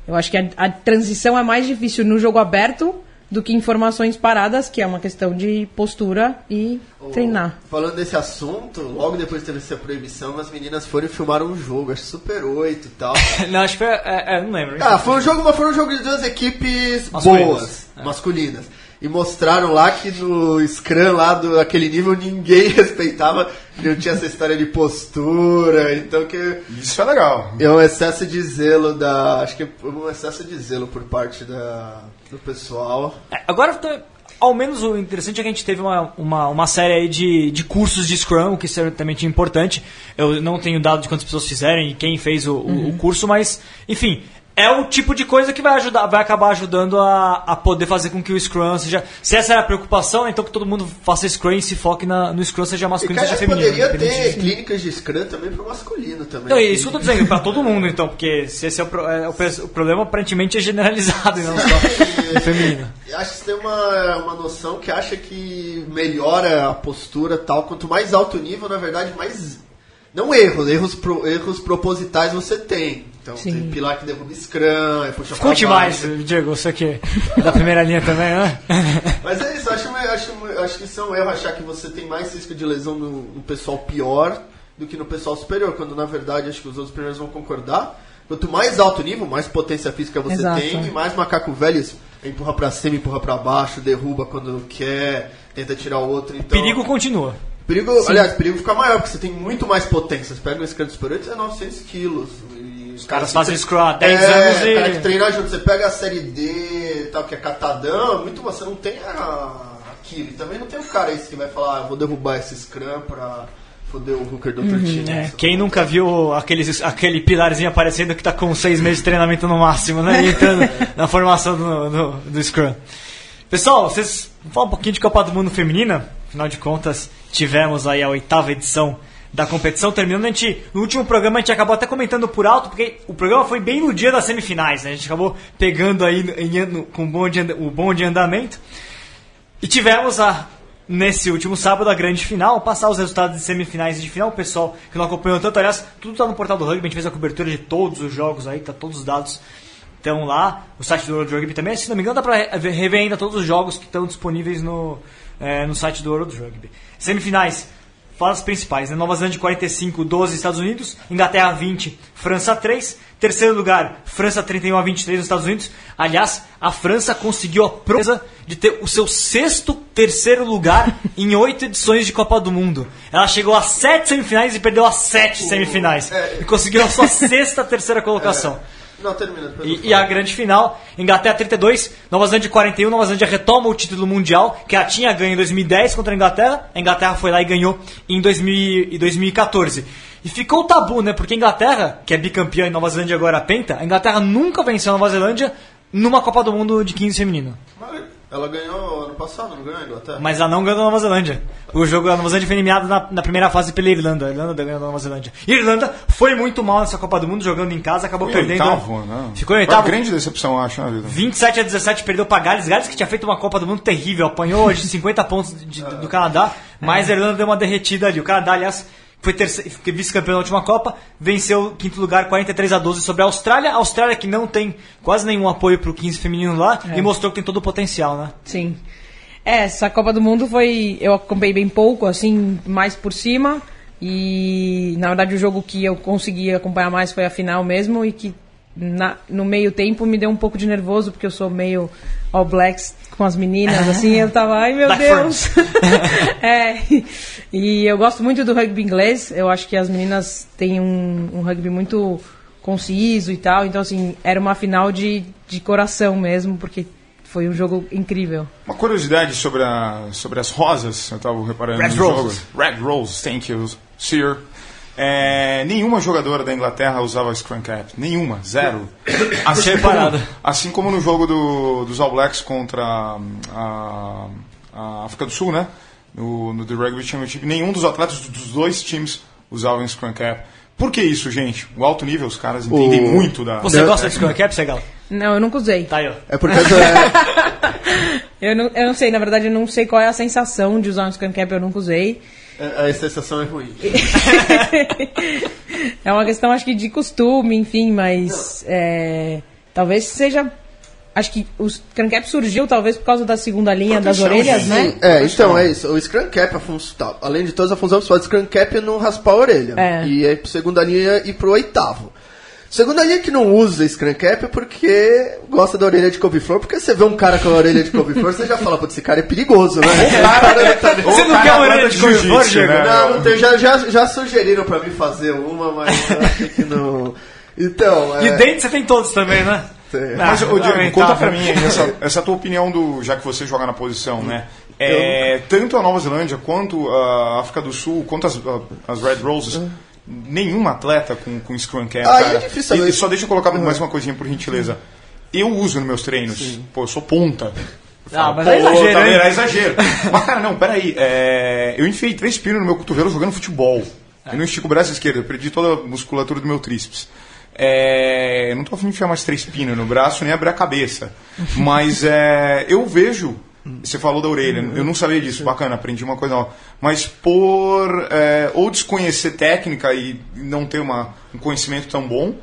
Eu acho que a, a transição é mais difícil no jogo aberto do que informações paradas, que é uma questão de postura e O- treinar. Falando desse assunto, logo depois teve essa proibição, as meninas foram e filmaram um jogo, acho Super 8 e tal. não, acho que foi. É, é, não lembro. Ah, foi um jogo, mas foi um jogo de duas equipes Masculinas. boas, masculinas. E mostraram lá que no Scrum lá do aquele nível ninguém respeitava, não tinha essa história de postura, então que Isso é legal. é um excesso de zelo da, acho que é um excesso de zelo por parte da do pessoal. É, Agora, tá- ao menos o interessante é que a gente teve uma, uma, uma série aí de, de cursos de Scrum, o que é certamente importante. Eu não tenho dado de quantas pessoas fizeram e quem fez o, o- o curso, mas, enfim, é o tipo de coisa que vai ajudar, vai acabar ajudando a, a poder fazer com que o Scrum seja. Se essa era a preocupação, então que todo mundo faça Scrum e se foque na, no Scrum, seja E masculino, cara, seja feminino. poderia ter clínicas de Scrum também pro masculino também. É isso que eu tô dizendo, pra todo mundo, então, porque se esse é o, é o o problema, aparentemente é generalizado e não só no feminino. Acho que você tem uma, uma noção que acha que melhora a postura e tal. Quanto mais alto o nível, na verdade, mais. Não erros, erros, pro- erros propositais você tem. Então Sim. tem pilar que derruba scrum, é puxa Conte mais. Diego, você que é da primeira linha também, né? Mas é isso, acho, acho, acho que isso é um erro achar que você tem mais risco de lesão no, no pessoal pior do que no pessoal superior, quando na verdade acho que os outros primeiros vão concordar. Quanto mais alto nível, mais potência física você Exato. tem e mais macaco velho isso. empurra pra cima, empurra pra baixo, derruba quando quer, tenta tirar o outro. Então, Perigo continua. Perigo, aliás, perigo fica maior, porque você tem muito mais potência. Você pega um Scrum Super 8, é 900 quilos. Os caras fazem Scrum há 10 é, anos e- cara que treina junto. Você pega a série D tal, que é catadão, é muito você não tem a, aquilo. E também não tem o cara esse que vai falar, ah, vou derrubar esse Scrum pra foder o hooker do outro time. É, quem nunca viu aqueles, aquele pilarzinho aparecendo que tá com seis meses de treinamento no máximo, né? Entrando na formação do, do, do Scrum. Pessoal, vocês vamos falar um pouquinho de Copa do Mundo Feminina? Afinal de contas, tivemos aí a oitava edição da competição. Terminando, a gente, no último programa a gente acabou até comentando por alto, porque o programa foi bem no dia das semifinais, né? A gente acabou pegando aí em- no- com bom de, o bom de andamento. E tivemos a, nesse último sábado a grande final, passar os resultados de semifinais e de final. O pessoal que não acompanhou tanto, aliás, tudo tá no portal do rugby, a gente fez a cobertura de todos os jogos aí, tá todos os dados estão lá. O site do World Rugby também, se não me engano, dá pra re- rever ainda todos os jogos que estão disponíveis no, é, no site do World Rugby. Semifinais, fala as principais, né? Nova Zelândia 45, 12 Estados Unidos, Inglaterra 20, França 3, terceiro lugar, França 31 a 23 nos Estados Unidos. Aliás, a França conseguiu a proeza de ter o seu sexto terceiro lugar em oito edições de Copa do Mundo. Ela chegou a sete semifinais e perdeu as sete semifinais. E conseguiu a sua sexta terceira colocação. Não, termina. E, e a grande final, Inglaterra 32, Nova Zelândia 41, Nova Zelândia retoma o título mundial, que ela tinha ganho em 2010 contra a Inglaterra, a Inglaterra foi lá e ganhou em 2000 e 2014. E ficou o tabu, né? Porque a Inglaterra, que é bicampeã e Nova Zelândia agora penta, a Inglaterra nunca venceu a Nova Zelândia numa Copa do Mundo de 15 feminino. Mas Ela ganhou ano passado, não ganhou a Inglaterra? Mas ela não ganhou da Nova Zelândia. O jogo da Nova Zelândia foi eliminado na, na primeira fase pela Irlanda. A Irlanda ganhou da Nova Zelândia. E a Irlanda foi muito mal nessa Copa do Mundo, jogando em casa, acabou perdendo. oitavo, né? Ficou em Foi oitavo. uma grande decepção, acho, na vida. 27 a 17 perdeu pra Gales. Gales que tinha feito uma Copa do Mundo terrível, apanhou de 50 pontos de- do Canadá, mas a Irlanda deu uma derretida ali. O Canadá, aliás, foi vice-campeão na última Copa, venceu o quinto lugar 43 a 12 sobre a Austrália. A Austrália que não tem quase nenhum apoio pro 15 feminino lá e mostrou que tem todo o potencial, né? Sim. É, essa Copa do Mundo foi. Eu acompanhei bem pouco, assim, mais por cima. E na verdade o jogo que eu consegui acompanhar mais foi a final mesmo. E que na- no meio tempo me deu um pouco de nervoso, porque eu sou meio All Blacks com as meninas, assim. Eu tava, ai meu Deus! é, e eu gosto muito do rugby inglês. Eu acho que as meninas têm um, um rugby muito conciso e tal. Então, assim, era uma final de, de coração mesmo, porque foi um jogo incrível. Uma curiosidade sobre, a, sobre as rosas, eu estava reparando Red no jogo. Roses. Red Roses, thank you, Sir. É, nenhuma jogadora da Inglaterra usava scrum cap. Nenhuma, zero. Assim reparado. como, assim como no jogo do, dos All Blacks contra a, a África do Sul, né? No, no The Rugby Championship, nenhum dos atletas dos dois times usavam scrum cap. Por que isso, gente? O alto nível, os caras entendem O- muito da... Você gosta de Scrum Cap, Segal? Não, eu nunca usei. Tá aí, ó. É porque é, Eu não, eu não sei, na verdade, eu não sei qual é a sensação de usar um scan cap, eu nunca usei. A sensação é ruim. é uma questão, acho que, de costume, enfim, mas é, talvez seja. Acho que o scan cap surgiu talvez por causa da segunda linha das orelhas, gente. né? É, então, é isso. O Scrum Cap, a tá, além de todas a função principal do Scrum Cap é não raspar a orelha. É. E aí pro segunda linha e pro oitavo. Segunda linha que não usa Scrum Cap é porque gosta da orelha de couve-flor, porque você vê um cara com a orelha de couve-flor, você já fala, putz, esse cara é perigoso, né? Você não quer uma orelha de couve-flor, Diego? né? Não, não tem, já, já, já sugeriram pra mim fazer uma, mas eu acho que não. Então, E é, dentes você tem todos também, né? tem. Mas, Ah, ô, Diego, conta pra mim aí, essa, essa tua opinião do. Já que você joga na posição, né? É, tanto a Nova Zelândia quanto a África do Sul, quanto as, as Red Roses, nenhum atleta com, com Scrum Cap. Aí é cara. difícil E- só deixa eu colocar mais uma coisinha por gentileza. Eu uso nos meus treinos. Pô, eu sou ponta. Ah, mas Pô, é exagero, tá hein? vendo? É exagero. Mas, cara, não, peraí. É, eu enfiei três pinos no meu cotovelo jogando futebol. Eu não estico o braço esquerdo, eu perdi toda a musculatura do meu tríceps. É, eu não tô afim de enfiar mais três pinos no braço nem abrir a cabeça. Mas é, eu vejo. Você falou da orelha, eu não sabia disso, bacana, aprendi uma coisa nova. Mas por é, ou desconhecer técnica e não ter uma, um conhecimento tão bom,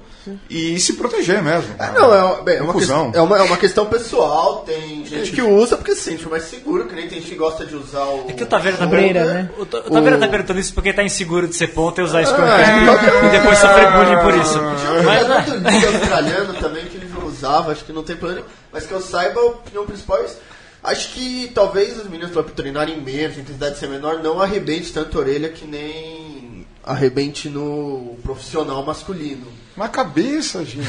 e se proteger mesmo. Ah, não, é, bem, é, uma Confusão. questão, é, uma, é uma questão pessoal. Tem gente que usa porque se sente mais seguro, que nem tem gente que gosta de usar o. É que o Taveira tá Obreira, perguntando, né? o o Taveira tá perguntando isso porque tá inseguro de ser ponta e usar Scrum Ah, é, Cap e depois sofrer bullying por isso. Um Mas, do Liga australiano também que ele não usava, acho que não tem problema. Mas que eu saiba, a opinião principal é isso. Acho que talvez os meninos para treinarem menos, a intensidade ser menor, não arrebente tanto a orelha que nem arrebente no profissional masculino. Na cabeça, gente.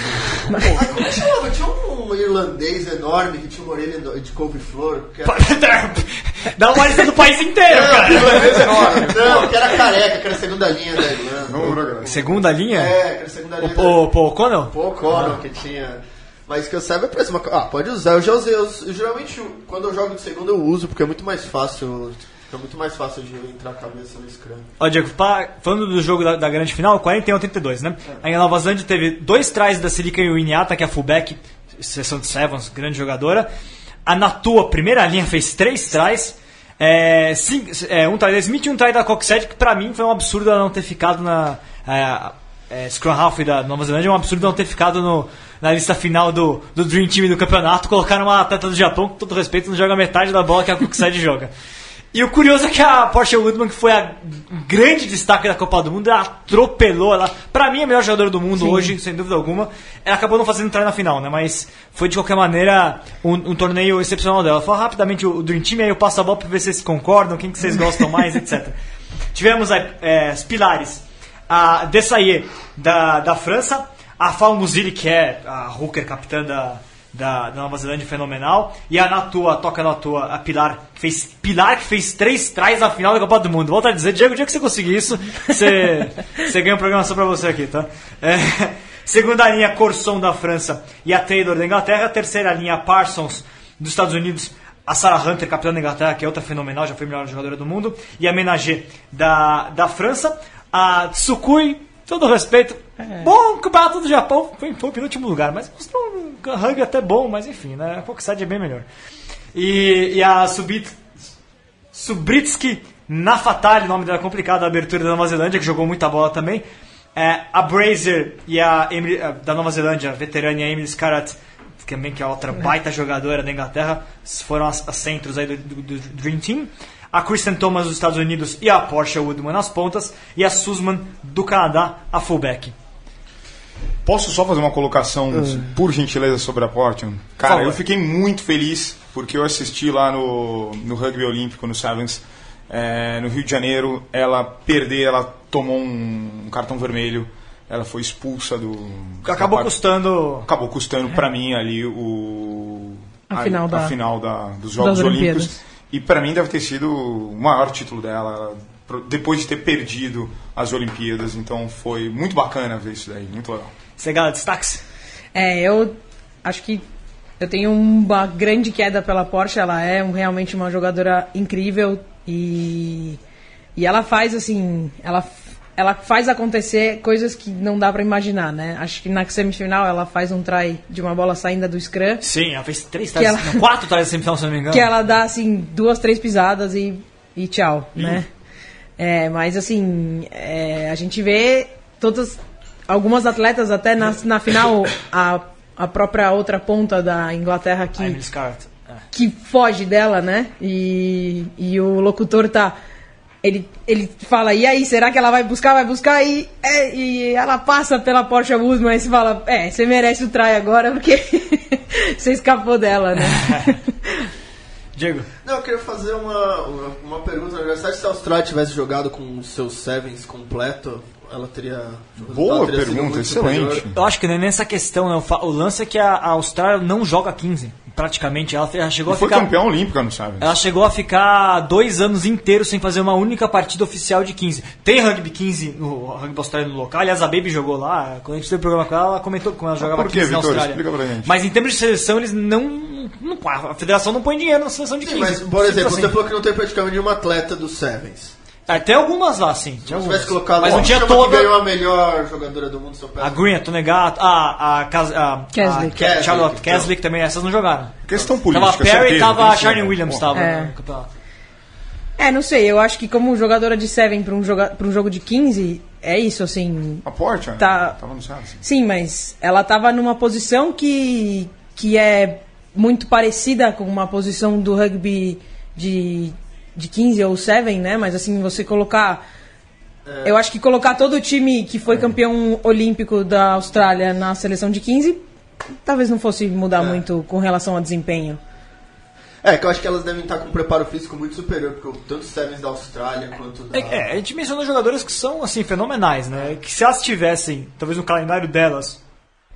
Ah, como é que chamava? Tinha um irlandês enorme que tinha uma orelha de couve-flor. Que era... Dá uma lista do país inteiro, cara. irlandês enorme. Não, que era careca, que era a segunda linha da Irlanda. Segunda linha? É, que era a segunda linha da O, o Paul O'Connell? Conan que tinha. Mas que eu saiba é preço. Mas, ah, pode usar. Eu já usei. Eu, eu geralmente, quando eu jogo de segunda, eu uso, porque é muito mais fácil. Fica muito mais fácil de entrar a cabeça no Scrum. Ó, Diego, pa- falando do jogo da, da grande final, 41 a 32, né? Aí a Nova Zelândia teve dois tries da Silica e o Iniata, que é a fullback, sessão de Sevens, grande jogadora. A Natua, primeira linha, fez três tries. É, cinco- é, um try da Smith e um try da Coxed, que pra mim foi um absurdo ela não ter ficado na. É, é, Scrum Half da Nova Zelândia, é um absurdo não ter ficado no, na lista final do, do Dream Team do campeonato, colocaram uma atleta do Japão, com todo respeito, não joga metade da bola que a Kukuside joga. E o curioso é que a Porsche Woodman, que foi a grande destaque da Copa do Mundo, ela atropelou ela. Pra mim, é a melhor jogadora do mundo hoje, sem dúvida alguma. Ela acabou não fazendo entrar na final, né? Mas foi de qualquer maneira um, um torneio excepcional dela. Fala rapidamente o, o Dream Team, aí eu passo a bola pra ver se vocês concordam, quem que vocês gostam mais, etc. Tivemos aí, é, os pilares. A Desailly, da, da França. A Falmuzili, que é a hooker capitã da, da, da Nova Zelândia, fenomenal. E a Natua, toca Natua, a Pilar, que fez, Pilar que fez três trás na final da Copa do Mundo. Volto a dizer, Diego, o dia que você conseguir isso, você, você ganha um programa só pra você aqui, tá? É, segunda linha, Corson da França e a Taylor da Inglaterra. Terceira linha, Parsons dos Estados Unidos. A Sarah Hunter, capitã da Inglaterra, que é outra fenomenal, já foi a melhor jogadora do mundo. E a Menagé da, da França. A Tsukui, todo respeito. Bom campeonato do Japão, foi, foi penúltimo lugar, mas mostrou um rugby até bom, mas enfim, né? A Kokusai é bem melhor. E, e a Subit, Subritsky Nafatali, nome dela complicado, a abertura da Nova Zelândia, que jogou muita bola também. É, a Brazer e a Emily, a da Nova Zelândia, a veterana Emily Scarratt, também que é outra baita jogadora da Inglaterra, foram as, as centros aí do, do, do Dream Team. A Kristen Thomas dos Estados Unidos e a Porsche Woodman nas pontas. E a Sussman do Canadá, a fullback. Posso só fazer uma colocação, por gentileza, sobre a Portland? Cara, favor. eu fiquei muito feliz porque eu assisti lá no, no rugby olímpico, no Sevens, é, no Rio de Janeiro. Ela perder, ela tomou um, um cartão vermelho, ela foi expulsa do. Acabou custando. Acabou custando pra mim ali o. A final da- a final da- dos Jogos Olímpicos. E pra mim deve ter sido o maior título dela. ela- Depois de ter perdido as Olimpíadas, então foi muito bacana ver isso daí, muito legal. Você gala destaques? É, eu acho que eu tenho uma grande queda pela Porsche. Ela é um- realmente uma jogadora incrível e, e ela faz assim, ela, ela faz acontecer coisas que não dá pra imaginar, né? Acho que na semifinal ela faz um try de uma bola saindo do scrum. Sim, ela fez três trás, ela- não, quatro trás da semifinal, se não me engano. que ela dá assim duas, três pisadas e, e tchau, né? É, mas assim, é, a gente vê todas algumas atletas até na, na final a, a própria outra ponta da Inglaterra A que, Emily Scarratt. É. que foge dela, né? E, e o locutor tá ele, ele fala, e aí, será que ela vai buscar? Vai buscar e, é, e ela passa pela Porsche Woodman e fala, é, você merece o try agora porque você escapou dela, né? Diego. Não, eu queria fazer uma, uma, uma pergunta. Na verdade, se a Austrália tivesse jogado com seus sevens completo, ela teria. Boa teria pergunta, excelente. superior. Eu acho que não é nessa questão, né? O, lance é que a, a Austrália não joga 15, praticamente. Ela, chegou E a foi ficar. campeão olímpico, não sabe? Ela chegou a ficar dois anos inteiros sem fazer uma única partida oficial de 15. Tem rugby 15 no rugby australiano no local. Aliás, a Baby jogou lá. Quando a gente teve o programa com ela, ela comentou como ela jogava por quê, 15 na Vitor? Austrália. Explica pra gente. Mas em termos de seleção, eles não, A federação não põe dinheiro na seleção de 15. Sim, mas, por Simples exemplo, assim. você falou que não tem praticamente nenhuma atleta dos sevens. É, tem algumas lá, sim. Tinha Se algumas. tivesse colocado mas não Como tinha chama que toda. ganhou a melhor jogadora do mundo, seu pé. A Green, a Tonegato, a, a, a, a Charlotte Keslick, Keslick também, essas não jogaram. Questão Tava política, a Perry e tava a Charlie né? Williams, tava É. no campeonato. É, não sei, eu acho que como jogadora de Seven para um, joga um jogo de 15, é isso, assim. A Porte, Tá. tava no Sevens. Sim, mas ela tava numa posição que, que é muito parecida com uma posição do rugby de, de 15 ou 7, né? Mas assim, você colocar. Eu acho que colocar todo o time que foi campeão olímpico da Austrália na seleção de 15 talvez não fosse mudar muito com relação a desempenho. É, que eu acho que elas devem estar com um preparo físico muito superior, porque tanto os sevens da Austrália quanto da. É, é, a gente mencionou jogadores que são assim fenomenais, né? Que se elas tivessem, talvez no calendário delas,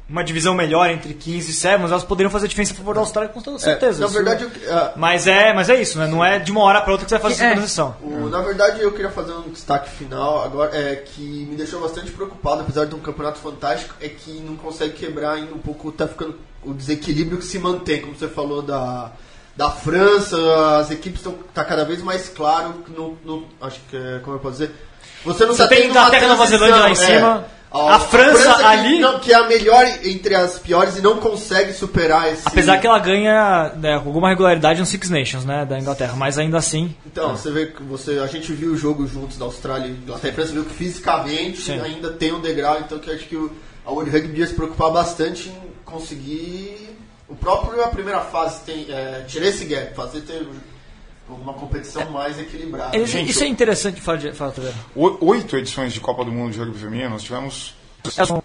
uma divisão melhor entre 15 e 7, elas poderiam fazer diferença a favor da Austrália com toda É, certeza. na Isso- verdade, eu, ah, Mas é, mas é isso, né? Não é de uma hora para outra que você vai fazer É. essa transição. O- na verdade, eu queria fazer um destaque final agora, é que me deixou bastante preocupado, apesar de um campeonato fantástico, é que não consegue quebrar ainda um pouco, tá ficando o desequilíbrio que se mantém, como você falou da, da França, as equipes estão tá cada vez mais claro, no, no- acho que é, como eu posso dizer, você não Você tá tem Inglaterra e Nova Zelândia lá em é. cima, a França que, ali- não, que é a melhor entre as piores e não consegue superar esse... Apesar que ela ganha né, alguma regularidade no Six Nations, né, da Inglaterra, mas ainda assim. Então, você vê que você, a gente viu o jogo juntos da Austrália e Inglaterra e França, viu que fisicamente Sim. ainda tem um degrau, então que acho que o, a World Rugby devia se preocupar bastante em conseguir. O próprio a primeira fase tem. É, tirar esse gap, fazer ter uma competição mais equilibrada. Isso, Gente, isso é interessante, fala, de- fala Taveira. O- Oito edições de Copa do Mundo de Rugby Feminino, nós tivemos.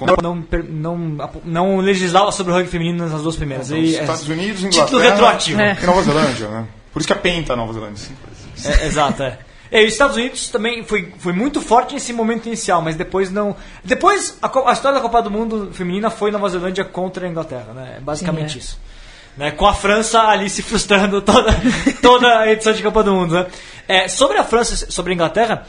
Não, não, per- não, não legislava sobre o rugby feminino nas duas primeiras. Então, E, é, Estados Unidos, título Inglaterra retroativo. É. e Nova Zelândia, né? Por isso que é penta a Nova Zelândia. sim. É, exato, é. E os Estados Unidos também foi, foi muito forte nesse momento inicial, mas depois não. Depois, a, a história da Copa do Mundo feminina foi Nova Zelândia contra a Inglaterra, né? É basicamente Sim, é. isso. Né? Com a França ali se frustrando toda, toda a edição de Copa do Mundo, né? É, sobre a França, sobre a Inglaterra,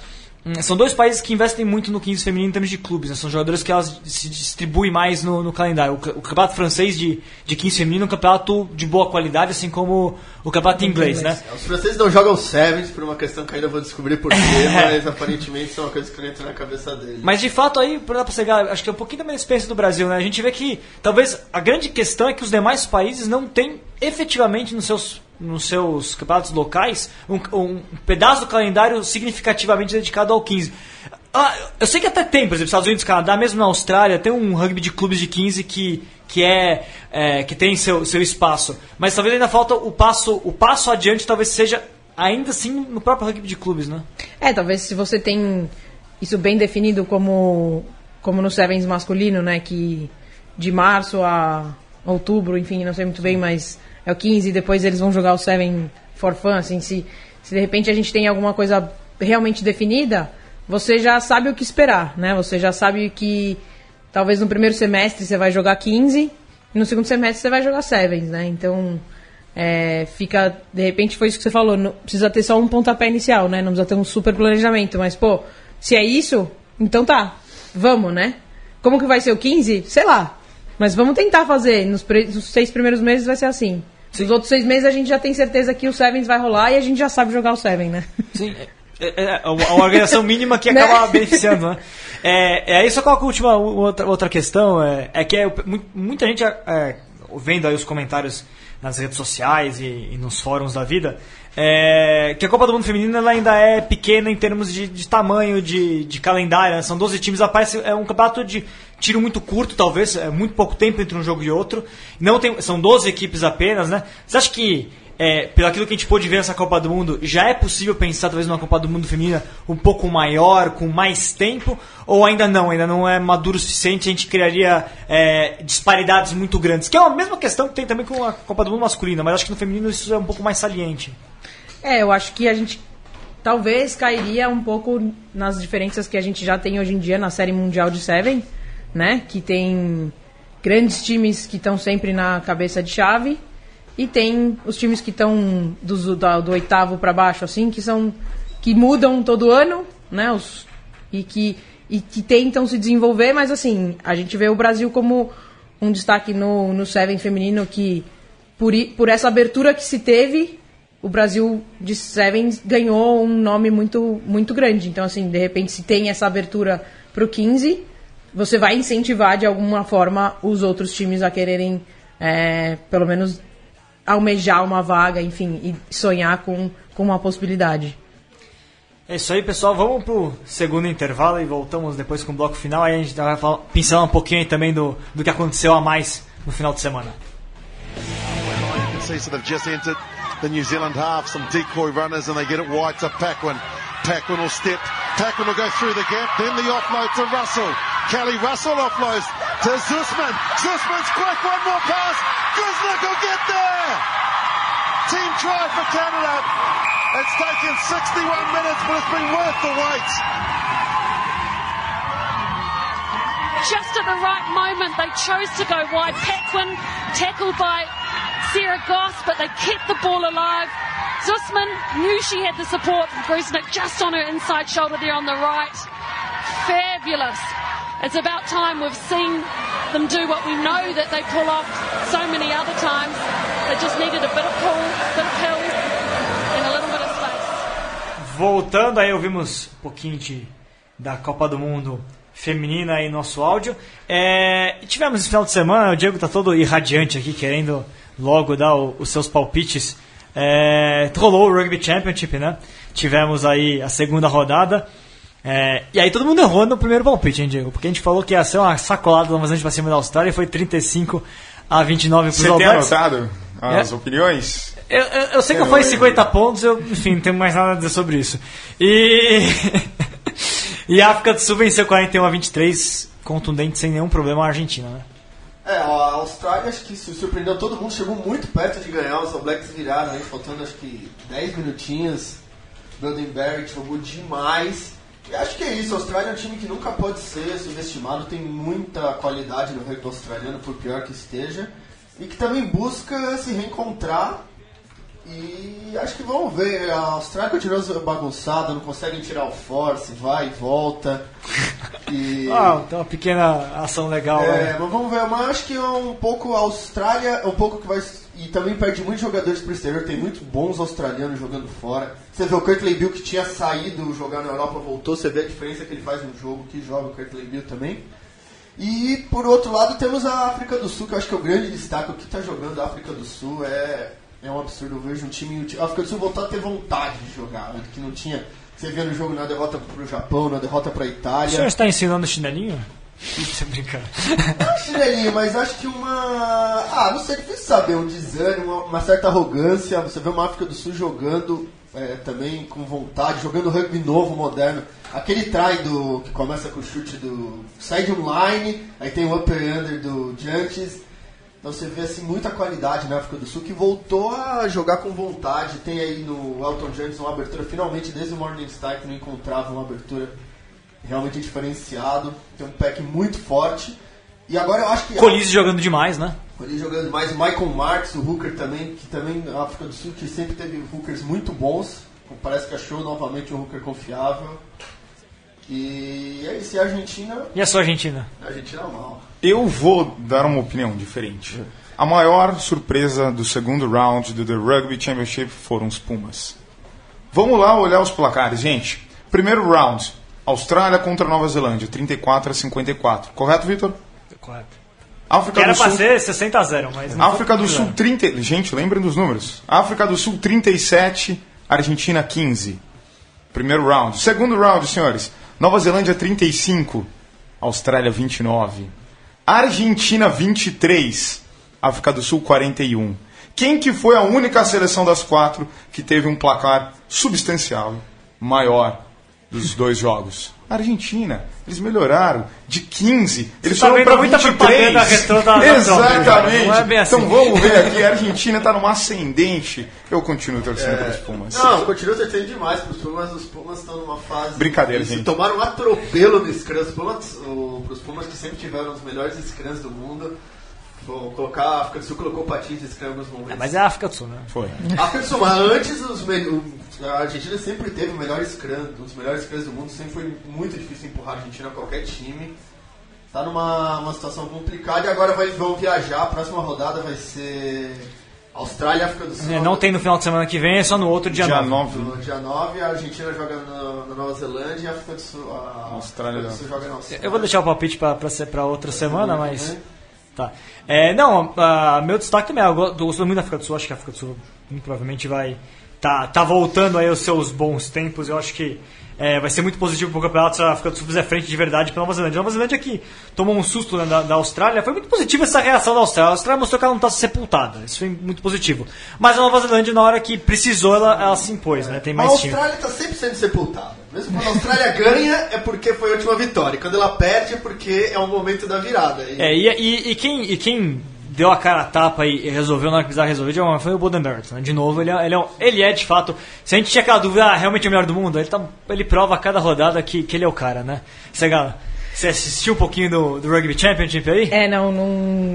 são dois países que investem muito no 15 feminino em termos de clubes, né? São jogadores que elas se distribuem mais no, no calendário. O, o campeonato francês de, de 15 feminino é um campeonato de boa qualidade, assim como o campeonato inglês, né? Os franceses não jogam Sevens por uma questão que ainda vou descobrir porquê, mas aparentemente é uma coisa que não entra na cabeça deles. Mas de fato aí, pra pegar, acho que é um pouquinho da minha experiência do Brasil, né? A gente vê que talvez a grande questão é que os demais países não têm efetivamente nos seus, nos seus campeonatos locais um, um pedaço do calendário significativamente dedicado ao 15. Ah, eu sei que até tem, por exemplo, Estados Unidos, Canadá, mesmo na Austrália, tem um rugby de clubes de 15 que, que é, é, que tem seu, seu espaço. Mas talvez ainda falta o passo, o passo adiante, talvez seja ainda assim no próprio rugby de clubes, né? É, talvez se você tem isso bem definido como, como no Sevens masculino, né? Que de março a outubro, enfim, não sei muito bem, mas é o 15 e depois eles vão jogar o Seven for fun, assim, se, se de repente a gente tem alguma coisa realmente definida, você já sabe o que esperar, né? Você já sabe que talvez no primeiro semestre você vai jogar 15 e no segundo semestre você vai jogar Sevens, né? Então, é, fica, de repente foi isso que você falou, não precisa ter só um pontapé inicial, né? Não precisa ter um super planejamento, mas pô, se é isso, então tá, vamos, né? Como que vai ser o 15? Sei lá. Mas vamos tentar fazer. Nos, nos seis primeiros meses vai ser assim. Nos outros seis meses a gente já tem certeza que o Sevens vai rolar e a gente já sabe jogar o Seven, né? Sim, é, é, é uma organização mínima que Né? acaba beneficiando, né? É, é, aí só coloco a última outra, outra questão, é, é que é, mu- muita gente, é, vendo aí os comentários nas redes sociais e, e nos fóruns da vida, é, que a Copa do Mundo Feminino ela ainda é pequena em termos de, de tamanho, de, de calendário, né? são 12 times, ela parece, é um campeonato de tiro muito curto, talvez, é muito pouco tempo entre um jogo e outro, não tem, são 12 equipes apenas, né? Você acha que é, pelo aquilo que a gente pôde ver nessa Copa do Mundo, já é possível pensar talvez numa Copa do Mundo feminina um pouco maior, com mais tempo, ou ainda não, ainda não é maduro o suficiente, a gente criaria é, disparidades muito grandes, que é a mesma questão que tem também com a Copa do Mundo masculina, mas acho que no feminino isso é um pouco mais saliente. É, eu acho que a gente talvez cairia um pouco nas diferenças que a gente já tem hoje em dia na série mundial de Seven, né? Que tem grandes times que estão sempre na cabeça de chave e tem os times que estão do, do, oitavo para baixo, assim, que são que mudam todo ano, né? Os, e que e que tentam se desenvolver, mas assim a gente vê o Brasil como um destaque no, no Seven feminino que por, por essa abertura que se teve o Brasil de Sevens ganhou um nome muito, muito grande. Então, assim, de repente, se tem essa abertura para o 15, você vai incentivar de alguma forma os outros times a quererem, é, pelo menos, almejar uma vaga, enfim, e sonhar com, com uma possibilidade. É isso aí, pessoal. Vamos pro segundo intervalo e voltamos depois com o bloco final. Aí a gente vai falar, pincelar um pouquinho aí também do, do que aconteceu a mais no final de semana. You can see so they've just entered the New Zealand half, some decoy runners, and they get it wide to Paquin. Paquin will step. Paquin will go through the gap. Then the offload to Russell. Kelly Russell offloads to Zusman. Zusman's quick. One more pass. Guzlik will get there. Team try for Canada. It's taken 61 minutes, but it's been worth the wait. just at the right moment, they chose to go wide. Pequin tackled by Sarah Goss, but they kept the ball alive. Zussman knew she had the support from Grusnick just on her inside shoulder there on the right. Fabulous. It's about time we've seen them do what we know that they pull off so many other times. They just needed a bit of pull, a bit of hill, and a little bit of space. Voltando aí, ouvimos um pouquinho de, da Copa do Mundo feminina aí no nosso áudio. É, tivemos esse final de semana, o Diego tá todo irradiante aqui, querendo logo dar o- os seus palpites. É, rolou o Rugby Championship, né? Tivemos aí a segunda rodada. É, e aí todo mundo errou no primeiro palpite, hein, Diego? Porque a gente falou que ia ser uma sacolada do Zelândia pra cima da Austrália e foi 35 a 29 para os Você All tem Blacks. anotado as É. opiniões? Eu, eu, eu sei que eu falei 50 pontos, eu, enfim, não tenho mais nada a dizer sobre isso. E. e a África do Sul venceu 41 a 23, contundente, sem nenhum problema a Argentina, né? É, a Austrália acho que se surpreendeu todo mundo, chegou muito perto de ganhar, os All Blacks viraram aí, faltando acho que 10 minutinhos. Brandon Barrett jogou demais. E acho que é isso, a Austrália é um time que nunca pode ser subestimado, tem muita qualidade no rugby australiano, por pior que esteja, e que também busca se reencontrar. E acho que vamos ver, a Austrália continua bagunçada, não conseguem tirar o force, vai e volta. E... Ah, tem uma pequena ação legal. É, né? mas vamos ver, mas acho que é um pouco a Austrália, é um pouco que vai. E também perde muitos jogadores pro exterior, tem muitos bons australianos jogando fora. Você vê o Kirkley Bill que tinha saído jogar na Europa, voltou, você vê a diferença que ele faz no jogo, que joga o Kirkley Bill também. E por outro lado temos a África do Sul, que eu acho que é o grande destaque, o que está jogando a África do Sul é, é um absurdo. Eu vejo um time. A África do Sul voltar a ter vontade de jogar, né, que não tinha. Você vê no jogo na derrota pro Japão, na derrota pra O senhor Itália. está ensinando chinelinho? Você brincando. Não, chinelinho, mas acho que uma. Ah, não sei, difícil saber, um desânimo, uma, uma certa arrogância. Você vê uma África do Sul jogando é, também com vontade, jogando rugby novo, moderno. Aquele try do, que começa com o chute do. sai de um line, aí tem o upper e under do Giants. Então você vê assim, muita qualidade na África do Sul que voltou a jogar com vontade. Tem aí no Elton Jones uma abertura, finalmente desde o Morning Star que não encontrava uma abertura realmente diferenciado. Tem um pack muito forte. E agora eu acho que. Colise jogando demais, né? Ali jogando mais o Michael Marks, o Hooker também, que também na África do Sul que sempre teve Hookers muito bons. Parece que achou novamente um Hooker confiável. E é isso, e a Argentina. E a sua Argentina? A Argentina é mal. Eu vou dar uma opinião diferente. A maior surpresa do segundo round do The Rugby Championship foram os Pumas. Vamos lá olhar os placares, gente. Primeiro round, Austrália contra Nova Zelândia, 34 a 54. Correto, Vitor? Correto. África era do Sul. ser 60 a 0, mas não África do Sul 30. Gente, lembrem dos números. África do Sul 37, Argentina 15. Primeiro round. Segundo round, senhores. Nova Zelândia 35, Austrália 29. Argentina 23, África do Sul 41. Quem que foi a única seleção das quatro que teve um placar substancial maior dos dois jogos? Argentina. Eles melhoraram de 15. Eles tá foram para muita 23. propaganda retrô da- da Exatamente. Não é bem assim. Então vamos ver aqui. A Argentina está numa ascendente. Eu continuo torcendo para os Pumas. Não, continua torcendo demais para os Pumas. Os Pumas estão numa fase. Brincadeira, Eles gente. Tomaram um atropelo no Scrum. Os Pumas, o, os Pumas que sempre tiveram os melhores Scrums do mundo. Vou colocar. A África do Sul colocou patins de alguns momentos. É, mas é a África do Sul, né? Foi. A África do Sul, mas antes os a Argentina sempre teve o melhor scrum, um dos melhores scrums do mundo, sempre foi muito difícil empurrar a Argentina a qualquer time. Tá numa uma situação complicada e agora vai, vão viajar, a próxima rodada vai ser Austrália e África do Sul. É, Não tem no final de semana que vem, é só no outro dia, Dia 9. 9. No dia 9, a Argentina joga na, na Nova Zelândia e a África do Sul, a Austrália África do Sul joga na Austrália. Eu vou deixar o palpite pra, pra ser pra outra semana, mas. Tá. É, não, meu destaque também, go- eu gosto muito da África do Sul, acho que a África do Sul provavelmente vai. Tá, tá voltando aí aos seus bons tempos, eu acho que é, vai ser muito positivo pro campeonato se a África do Sul fizer frente de verdade pra Nova Zelândia. A Nova Zelândia que tomou um susto né, da, da Austrália, foi muito positiva essa reação da Austrália. A Austrália mostrou que ela não tá sepultada, isso foi muito positivo. Mas a Nova Zelândia, na hora que precisou, ela, ela se impôs, né? Tem A mais time. Austrália está sempre sendo sepultada. Mesmo quando a Austrália ganha, é porque foi a última vitória. Quando ela perde, é porque é o momento da virada. E- É, e, e, e quem, e quem deu a cara a tapa e resolveu na hora que precisava resolver de foi o Barrett. Né? De novo, ele é, ele, é, ele é de fato. Se a gente tinha aquela dúvida, ah, realmente é o melhor do mundo, ele, tá, ele prova a cada rodada que, que ele é o cara, né? Você, você assistiu um pouquinho do, do Rugby Championship aí? É, não, não,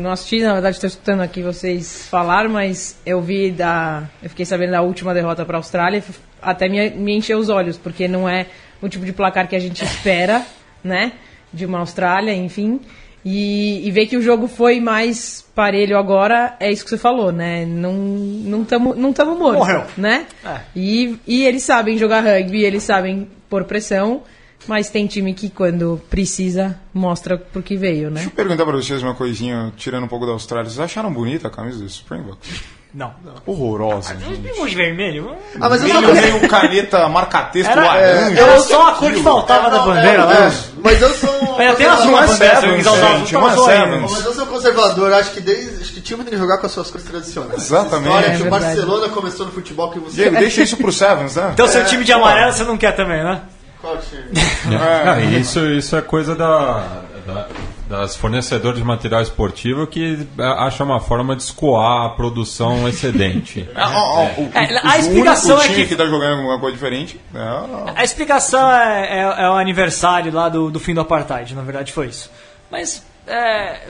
não assisti, na verdade estou escutando aqui vocês falar, mas eu vi da. Eu fiquei sabendo da última derrota para a Austrália até me, me encheu os olhos, porque não é o tipo de placar que a gente espera, né? De uma Austrália, enfim. E, e ver que o jogo foi mais parelho agora, é isso que você falou, né? Não não estamos não tamo mortos, Morreu. né? É. E, e eles sabem jogar rugby, eles sabem pôr pressão, mas tem time que quando precisa mostra por que veio, né? Deixa eu perguntar pra vocês uma coisinha, tirando um pouco da Austrália. Vocês acharam bonita a camisa do Springboks? Não. Horrorosa, gente. De vermelho? Ah, mas eu Meio, sou meio caneta, marca-texto, Era, laranja. era só a cor que faltava da bandeira, é, né? Mas eu sou. Mas tem eu uma Uma bandeira, Sevens, se usar gente, azul, zoando. Sevens. Mas eu sou conservador, acho que desde acho que time tem que jogar com as suas cores tradicionais. Exatamente. Essa História É que o. Barcelona começou no futebol que você. Diego, deixa isso pro Sevens, né? Então seu time de amarelo você não quer também, né? Qual time? Isso, isso é coisa da, da- das fornecedoras de material esportivo que é, acham uma forma de escoar a produção excedente. Ó, ó, o, É, o- a o explicação único é time que- que tá jogando alguma coisa diferente. É. A explicação é, é- é o aniversário lá do, do fim do apartheid, na verdade foi isso. Mas, é,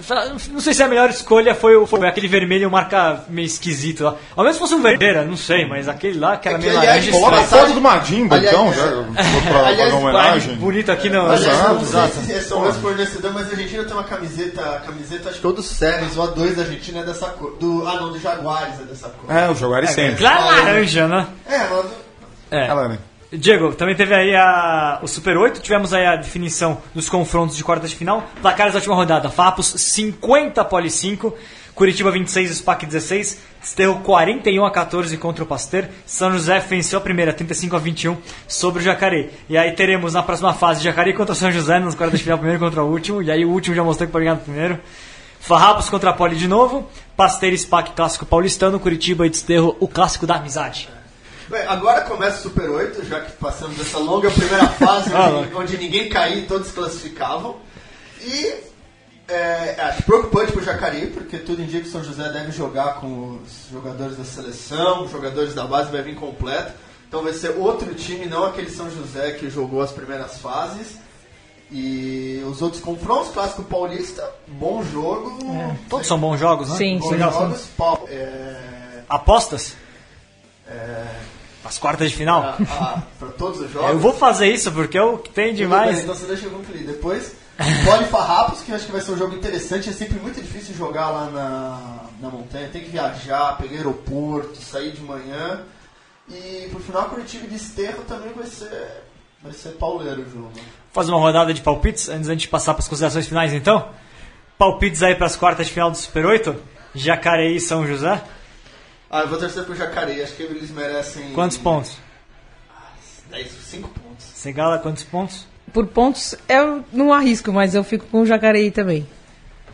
não sei se a melhor escolha foi, o- foi aquele vermelho marca meio esquisito lá. Ao menos se fosse um vermelho, não sei, mas aquele lá que era É que, meio aliás, laranja coloca estranho. Coloca a foto do Madimba, Aliás, então, é. já pra, pra Aliás, uma homenagem. Bonito aqui no. Aliás, Exato, não exato. se é só o fornecedor, mas a Argentina tem uma camiseta, a camiseta acho que ou do Sevens ou a 2 da Argentina é dessa cor. Do, ah não, do Jaguares é dessa cor. É, o jogar é sempre. Claro, laranja, né? É, mas É. Ela, né? Diego, também teve aí a, o Super 8, tivemos aí a definição dos confrontos de quartas de final. Placares da última rodada, Fapos 50, Poli 5, Curitiba 26, SPAC 16, Desterro 41 a 14 contra o Pasteur, São José venceu a primeira 35 a 21 sobre o Jacareí. E aí teremos na próxima fase Jacareí contra São José nas quartas de final, primeiro contra o último, e aí o último já mostrou que pode ganhar no primeiro. Farrapos contra a Poli de novo, Pasteur e SPAC clássico paulistano, Curitiba e Desterro o clássico da amizade. Bem, agora começa o Super 8, já que passamos essa longa primeira fase Ah, onde, onde ninguém caía e todos classificavam. E é, acho preocupante pro Jacareí, porque tudo indica que o São José deve jogar com os jogadores da seleção, os jogadores da base vai vir completo. Então vai ser outro time, não aquele São José que jogou as primeiras fases. E os outros confrontos, clássico paulista, bom jogo. Todos são bons jogos, né? Sim, Bons sim. jogos, é, Apostas? As quartas de final? para todos os jogos. Eu vou fazer isso porque é o que tem demais. bem, então você deixa eu concluir. Depois, Poli Farrapos, que eu acho que vai ser um jogo interessante. É sempre muito difícil jogar lá na, na montanha. Tem que viajar, pegar aeroporto, sair de manhã. E por final, Curitiba e Desterro também vai ser, vai ser pauleiro o jogo. Fazer uma rodada de palpites antes gente passar para as considerações finais, então. Palpites aí para as quartas de final do Super 8. Jacareí e São José. Ah, eu vou torcer pro Jacareí. Acho que eles merecem... Quantos pontos? 10, 5 pontos. Segala, quantos pontos? Por pontos, eu não arrisco, mas eu fico com o Jacareí também.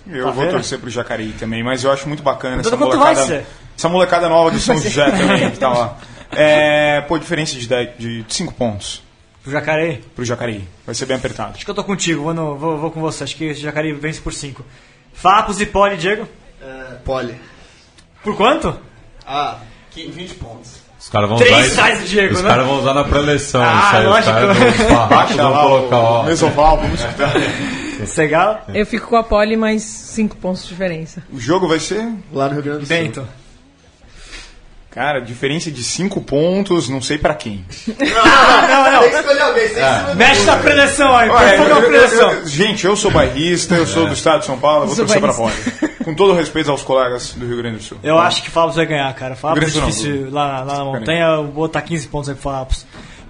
Eu Tá vou vendo? torcer pro Jacareí também, mas eu acho muito bacana essa Então, vai molecada, essa molecada nova do São José também, que tá lá. É, pô, diferença de 5 pontos Pro Jacareí? pro Jacareí. Vai ser bem apertado. Acho que eu tô contigo, vou, no- vou, vou com você. Acho que o Jacareí vence por 5. Fapos e Poli, Diego. É, Poli. Por quanto? Ah, 15, 20 pontos. Os caras vão Três usar isso- sai do Diego, Os né? caras vão usar na pré-eleição. Ah, isso aí, lógico. Os caras vão, colocar, ó. o Mesoval, vamos escutar. Segala. Eu fico com a Poli, mais 5 pontos de diferença. O jogo vai ser, Lá no Rio Grande do Sul. Bento. Cara, diferença de 5 pontos, não sei pra quem. Não, não. Tem que escolher alguém, Ah. Mexe na preleção aí. Olha, eu- eu- gente, eu sou bairrista, eu sou do estado de São Paulo, eu vou torcer pra fora. Com todo respeito aos colegas do Rio Grande do Sul. Eu acho que Fábio vai ganhar, cara. Fábio é não, difícil lá, lá na montanha. Eu vou botar 15 pontos aí pro Fábio.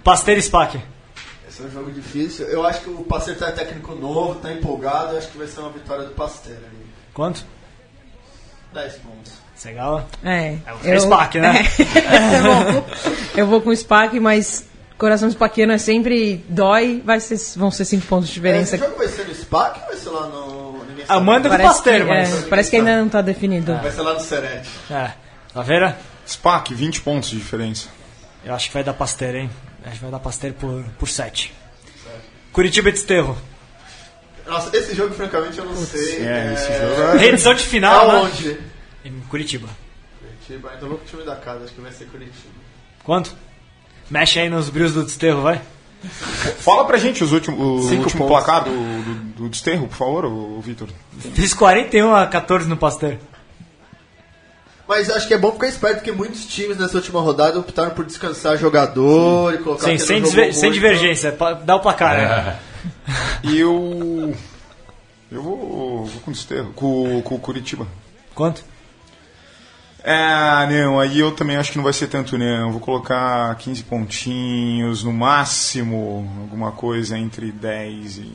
Pasteur e Spack. Esse é um jogo difícil. Eu acho que o Pasteur tá técnico novo, tá empolgado. Eu acho que vai ser uma vitória do Pasteur ali. Quanto? 10 pontos. Segala. É. É o Spack, né? É, bom, eu vou com o Spack, mas coração spaquiano é sempre dói, vai ser, vão ser 5 pontos de diferença. Esse jogo vai ser no SPAC ou vai ser lá no. ninguém Ah, sabe? manda com o Parece que, Pasteur, mas. é, parece que ainda não tá definido. Vai ser lá no Serete. É. Tá vendo? SPAC, 20 pontos de diferença. Eu acho que vai dar Pasteur, hein? Acho que vai dar Pasteur por, por 7. Curitiba e Desterro. Nossa, esse jogo, francamente, eu não sei. É, esse jogo é... Reedição de final, né? Em Curitiba. Curitiba. Então eu vou com o time da casa, acho que vai ser Curitiba. Quanto? Mexe aí nos brilhos do Desterro, vai. Fala pra gente os últimos, o Cinco último pontos. placar do, do, do desterro, por favor, o Vitor. Fiz 41 a 14 no Pasteur. Mas acho que é bom ficar esperto, porque muitos times nessa última rodada optaram por descansar jogador e colocar Sem, quem sem, jogou sem divergência. pa- Dá o placar, né? E eu. Eu vou, vou com o desterro, com, com o Curitiba. Quanto? É, não, aí eu também acho que não vai ser tanto, não. Vou colocar 15 pontinhos, no máximo, alguma coisa entre 10 e.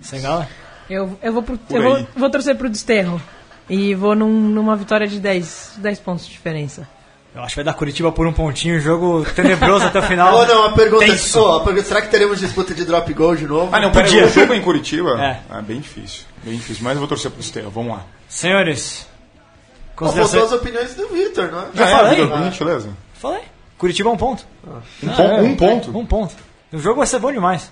Segala? Eu, eu, vou, pro, eu vou, vou torcer pro Desterro. E vou num- numa vitória de 10, 10 pontos de diferença. Eu acho que vai dar Curitiba por um pontinho. Jogo tenebroso até o final. Oh, não, uma pergunta. Tenso. Oh, a pergunta será que teremos disputa de drop goal de novo? Ah, não, Podia. o jogo é em Curitiba? É. Ah, bem difícil, bem difícil. Mas eu vou torcer pro desterro, vamos lá. Senhores, considerações... faltou as opiniões do Victor, não é? Já Ah, falei? é, por gentileza. Falei. Curitiba um ponto. Um, Ah, pon- é, um ponto. Um ponto. O jogo vai ser bom demais.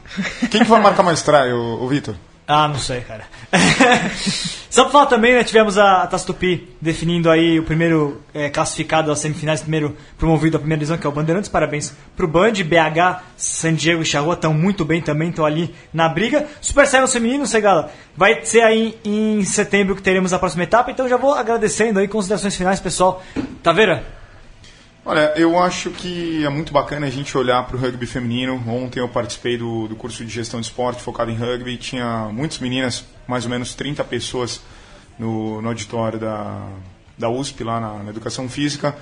Quem que vai marcar mais trai, o, o Vitor? Ah, não sei, cara. Só pra falar também, né, tivemos a, a Taça Tupi definindo aí o primeiro é, classificado às semifinais, primeiro promovido à primeira divisão, que é o Bandeirantes. Parabéns pro Band, BH, San Diego e Charrua estão muito bem também, estão ali na briga. Super Sevens feminino, Segala, vai ser aí em setembro que teremos a próxima etapa, então já vou agradecendo aí, considerações finais, pessoal. Taveira, Olha, eu acho que é muito bacana a gente olhar para o rugby feminino. Ontem eu participei do, do curso de gestão de esporte focado em rugby. Tinha muitas meninas, mais ou menos 30 pessoas no, no auditório da, da USP, lá na, na Educação Física.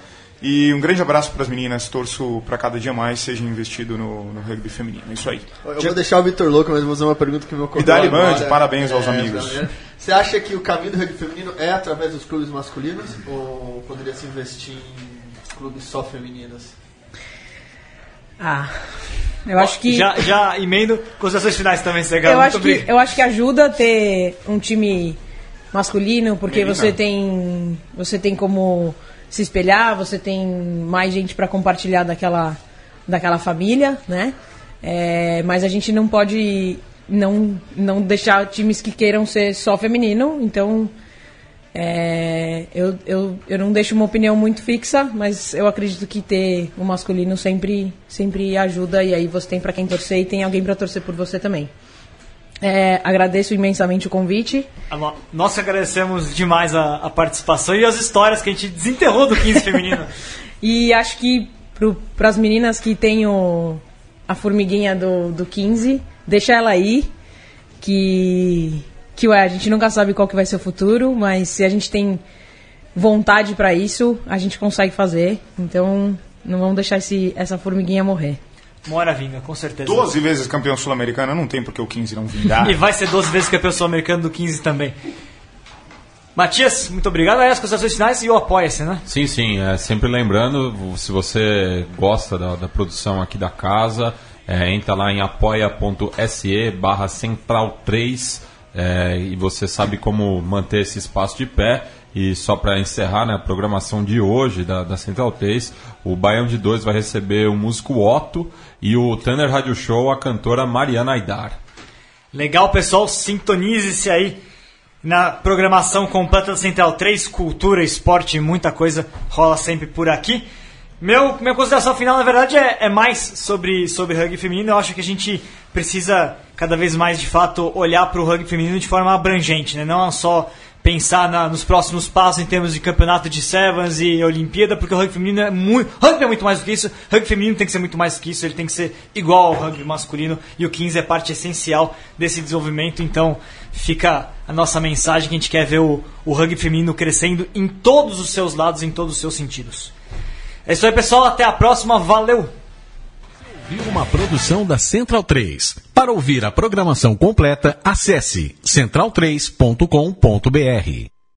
E um grande abraço para as meninas. Torço para cada dia mais seja investido no, no rugby feminino. É isso aí. Eu vou deixar o Vitor louco, mas vou fazer uma pergunta que me ocorreu. E agora. Band, parabéns aos É, amigos. pra mim. Você acha que o caminho do rugby feminino é através dos clubes masculinos ou poderia se investir em clubes só femininos? Ah, eu acho que. já, já emendo considerações finais também, Segala. eu, acho que, eu acho que ajuda ter um time masculino, porque Menina. você tem você tem como se espelhar, você tem mais gente para compartilhar daquela, daquela família, né? É, mas a gente não pode não, não deixar times que queiram ser só feminino, então é, eu, eu, eu não deixo uma opinião muito fixa, mas eu acredito que ter o masculino sempre, sempre ajuda e aí você tem para quem torcer e tem alguém para torcer por você também. É, agradeço imensamente o convite. Nós agradecemos demais a, a participação e as histórias que a gente desenterrou do 15 feminino. E acho que para as meninas que têm o, a formiguinha do, do 15, deixa ela aí, que, que ué, a gente nunca sabe qual que vai ser o futuro, mas se a gente tem vontade para isso, a gente consegue fazer. Então não vamos deixar esse, essa formiguinha morrer. Uma hora vinga, com certeza. 12 vezes campeão sul-americano, não tem porque o 15 não vingar. E vai ser 12 vezes campeão sul-americano do 15 também. Matias, muito obrigado. Aí as considerações finais e o apoia-se, né? Sim, sim. É, sempre lembrando, se você gosta da, da produção aqui da casa, é, entra lá em apoia.se barra central 3 é, e você sabe como manter esse espaço de pé. E só para encerrar né, a programação de hoje da, da Central 3, o Baião de 2 vai receber o músico Otto e o Tanner Radio Show, a cantora Mariana Aidar. Legal, pessoal. Sintonize-se aí na programação completa da Central 3. Cultura, esporte e muita coisa rola sempre por aqui. Meu, minha consideração final, na verdade, é, é mais sobre, sobre rugby feminino. Eu acho que a gente precisa cada vez mais, de fato, olhar para o rugby feminino de forma abrangente, né? Não só pensar na- nos próximos passos em termos de campeonato de Sevens e Olimpíada, porque o rugby feminino é muito. Rugby é muito mais do que isso. Rugby feminino tem que ser muito mais do que isso. Ele tem que ser igual ao rugby masculino e o 15 é parte essencial desse desenvolvimento. Então, fica a nossa mensagem que a gente quer ver o, o rugby feminino crescendo em todos os seus lados, em todos os seus sentidos. É isso aí, pessoal. Até a próxima. Valeu! Viu uma produção da Central 3. Para ouvir a programação completa, acesse central3.com.br.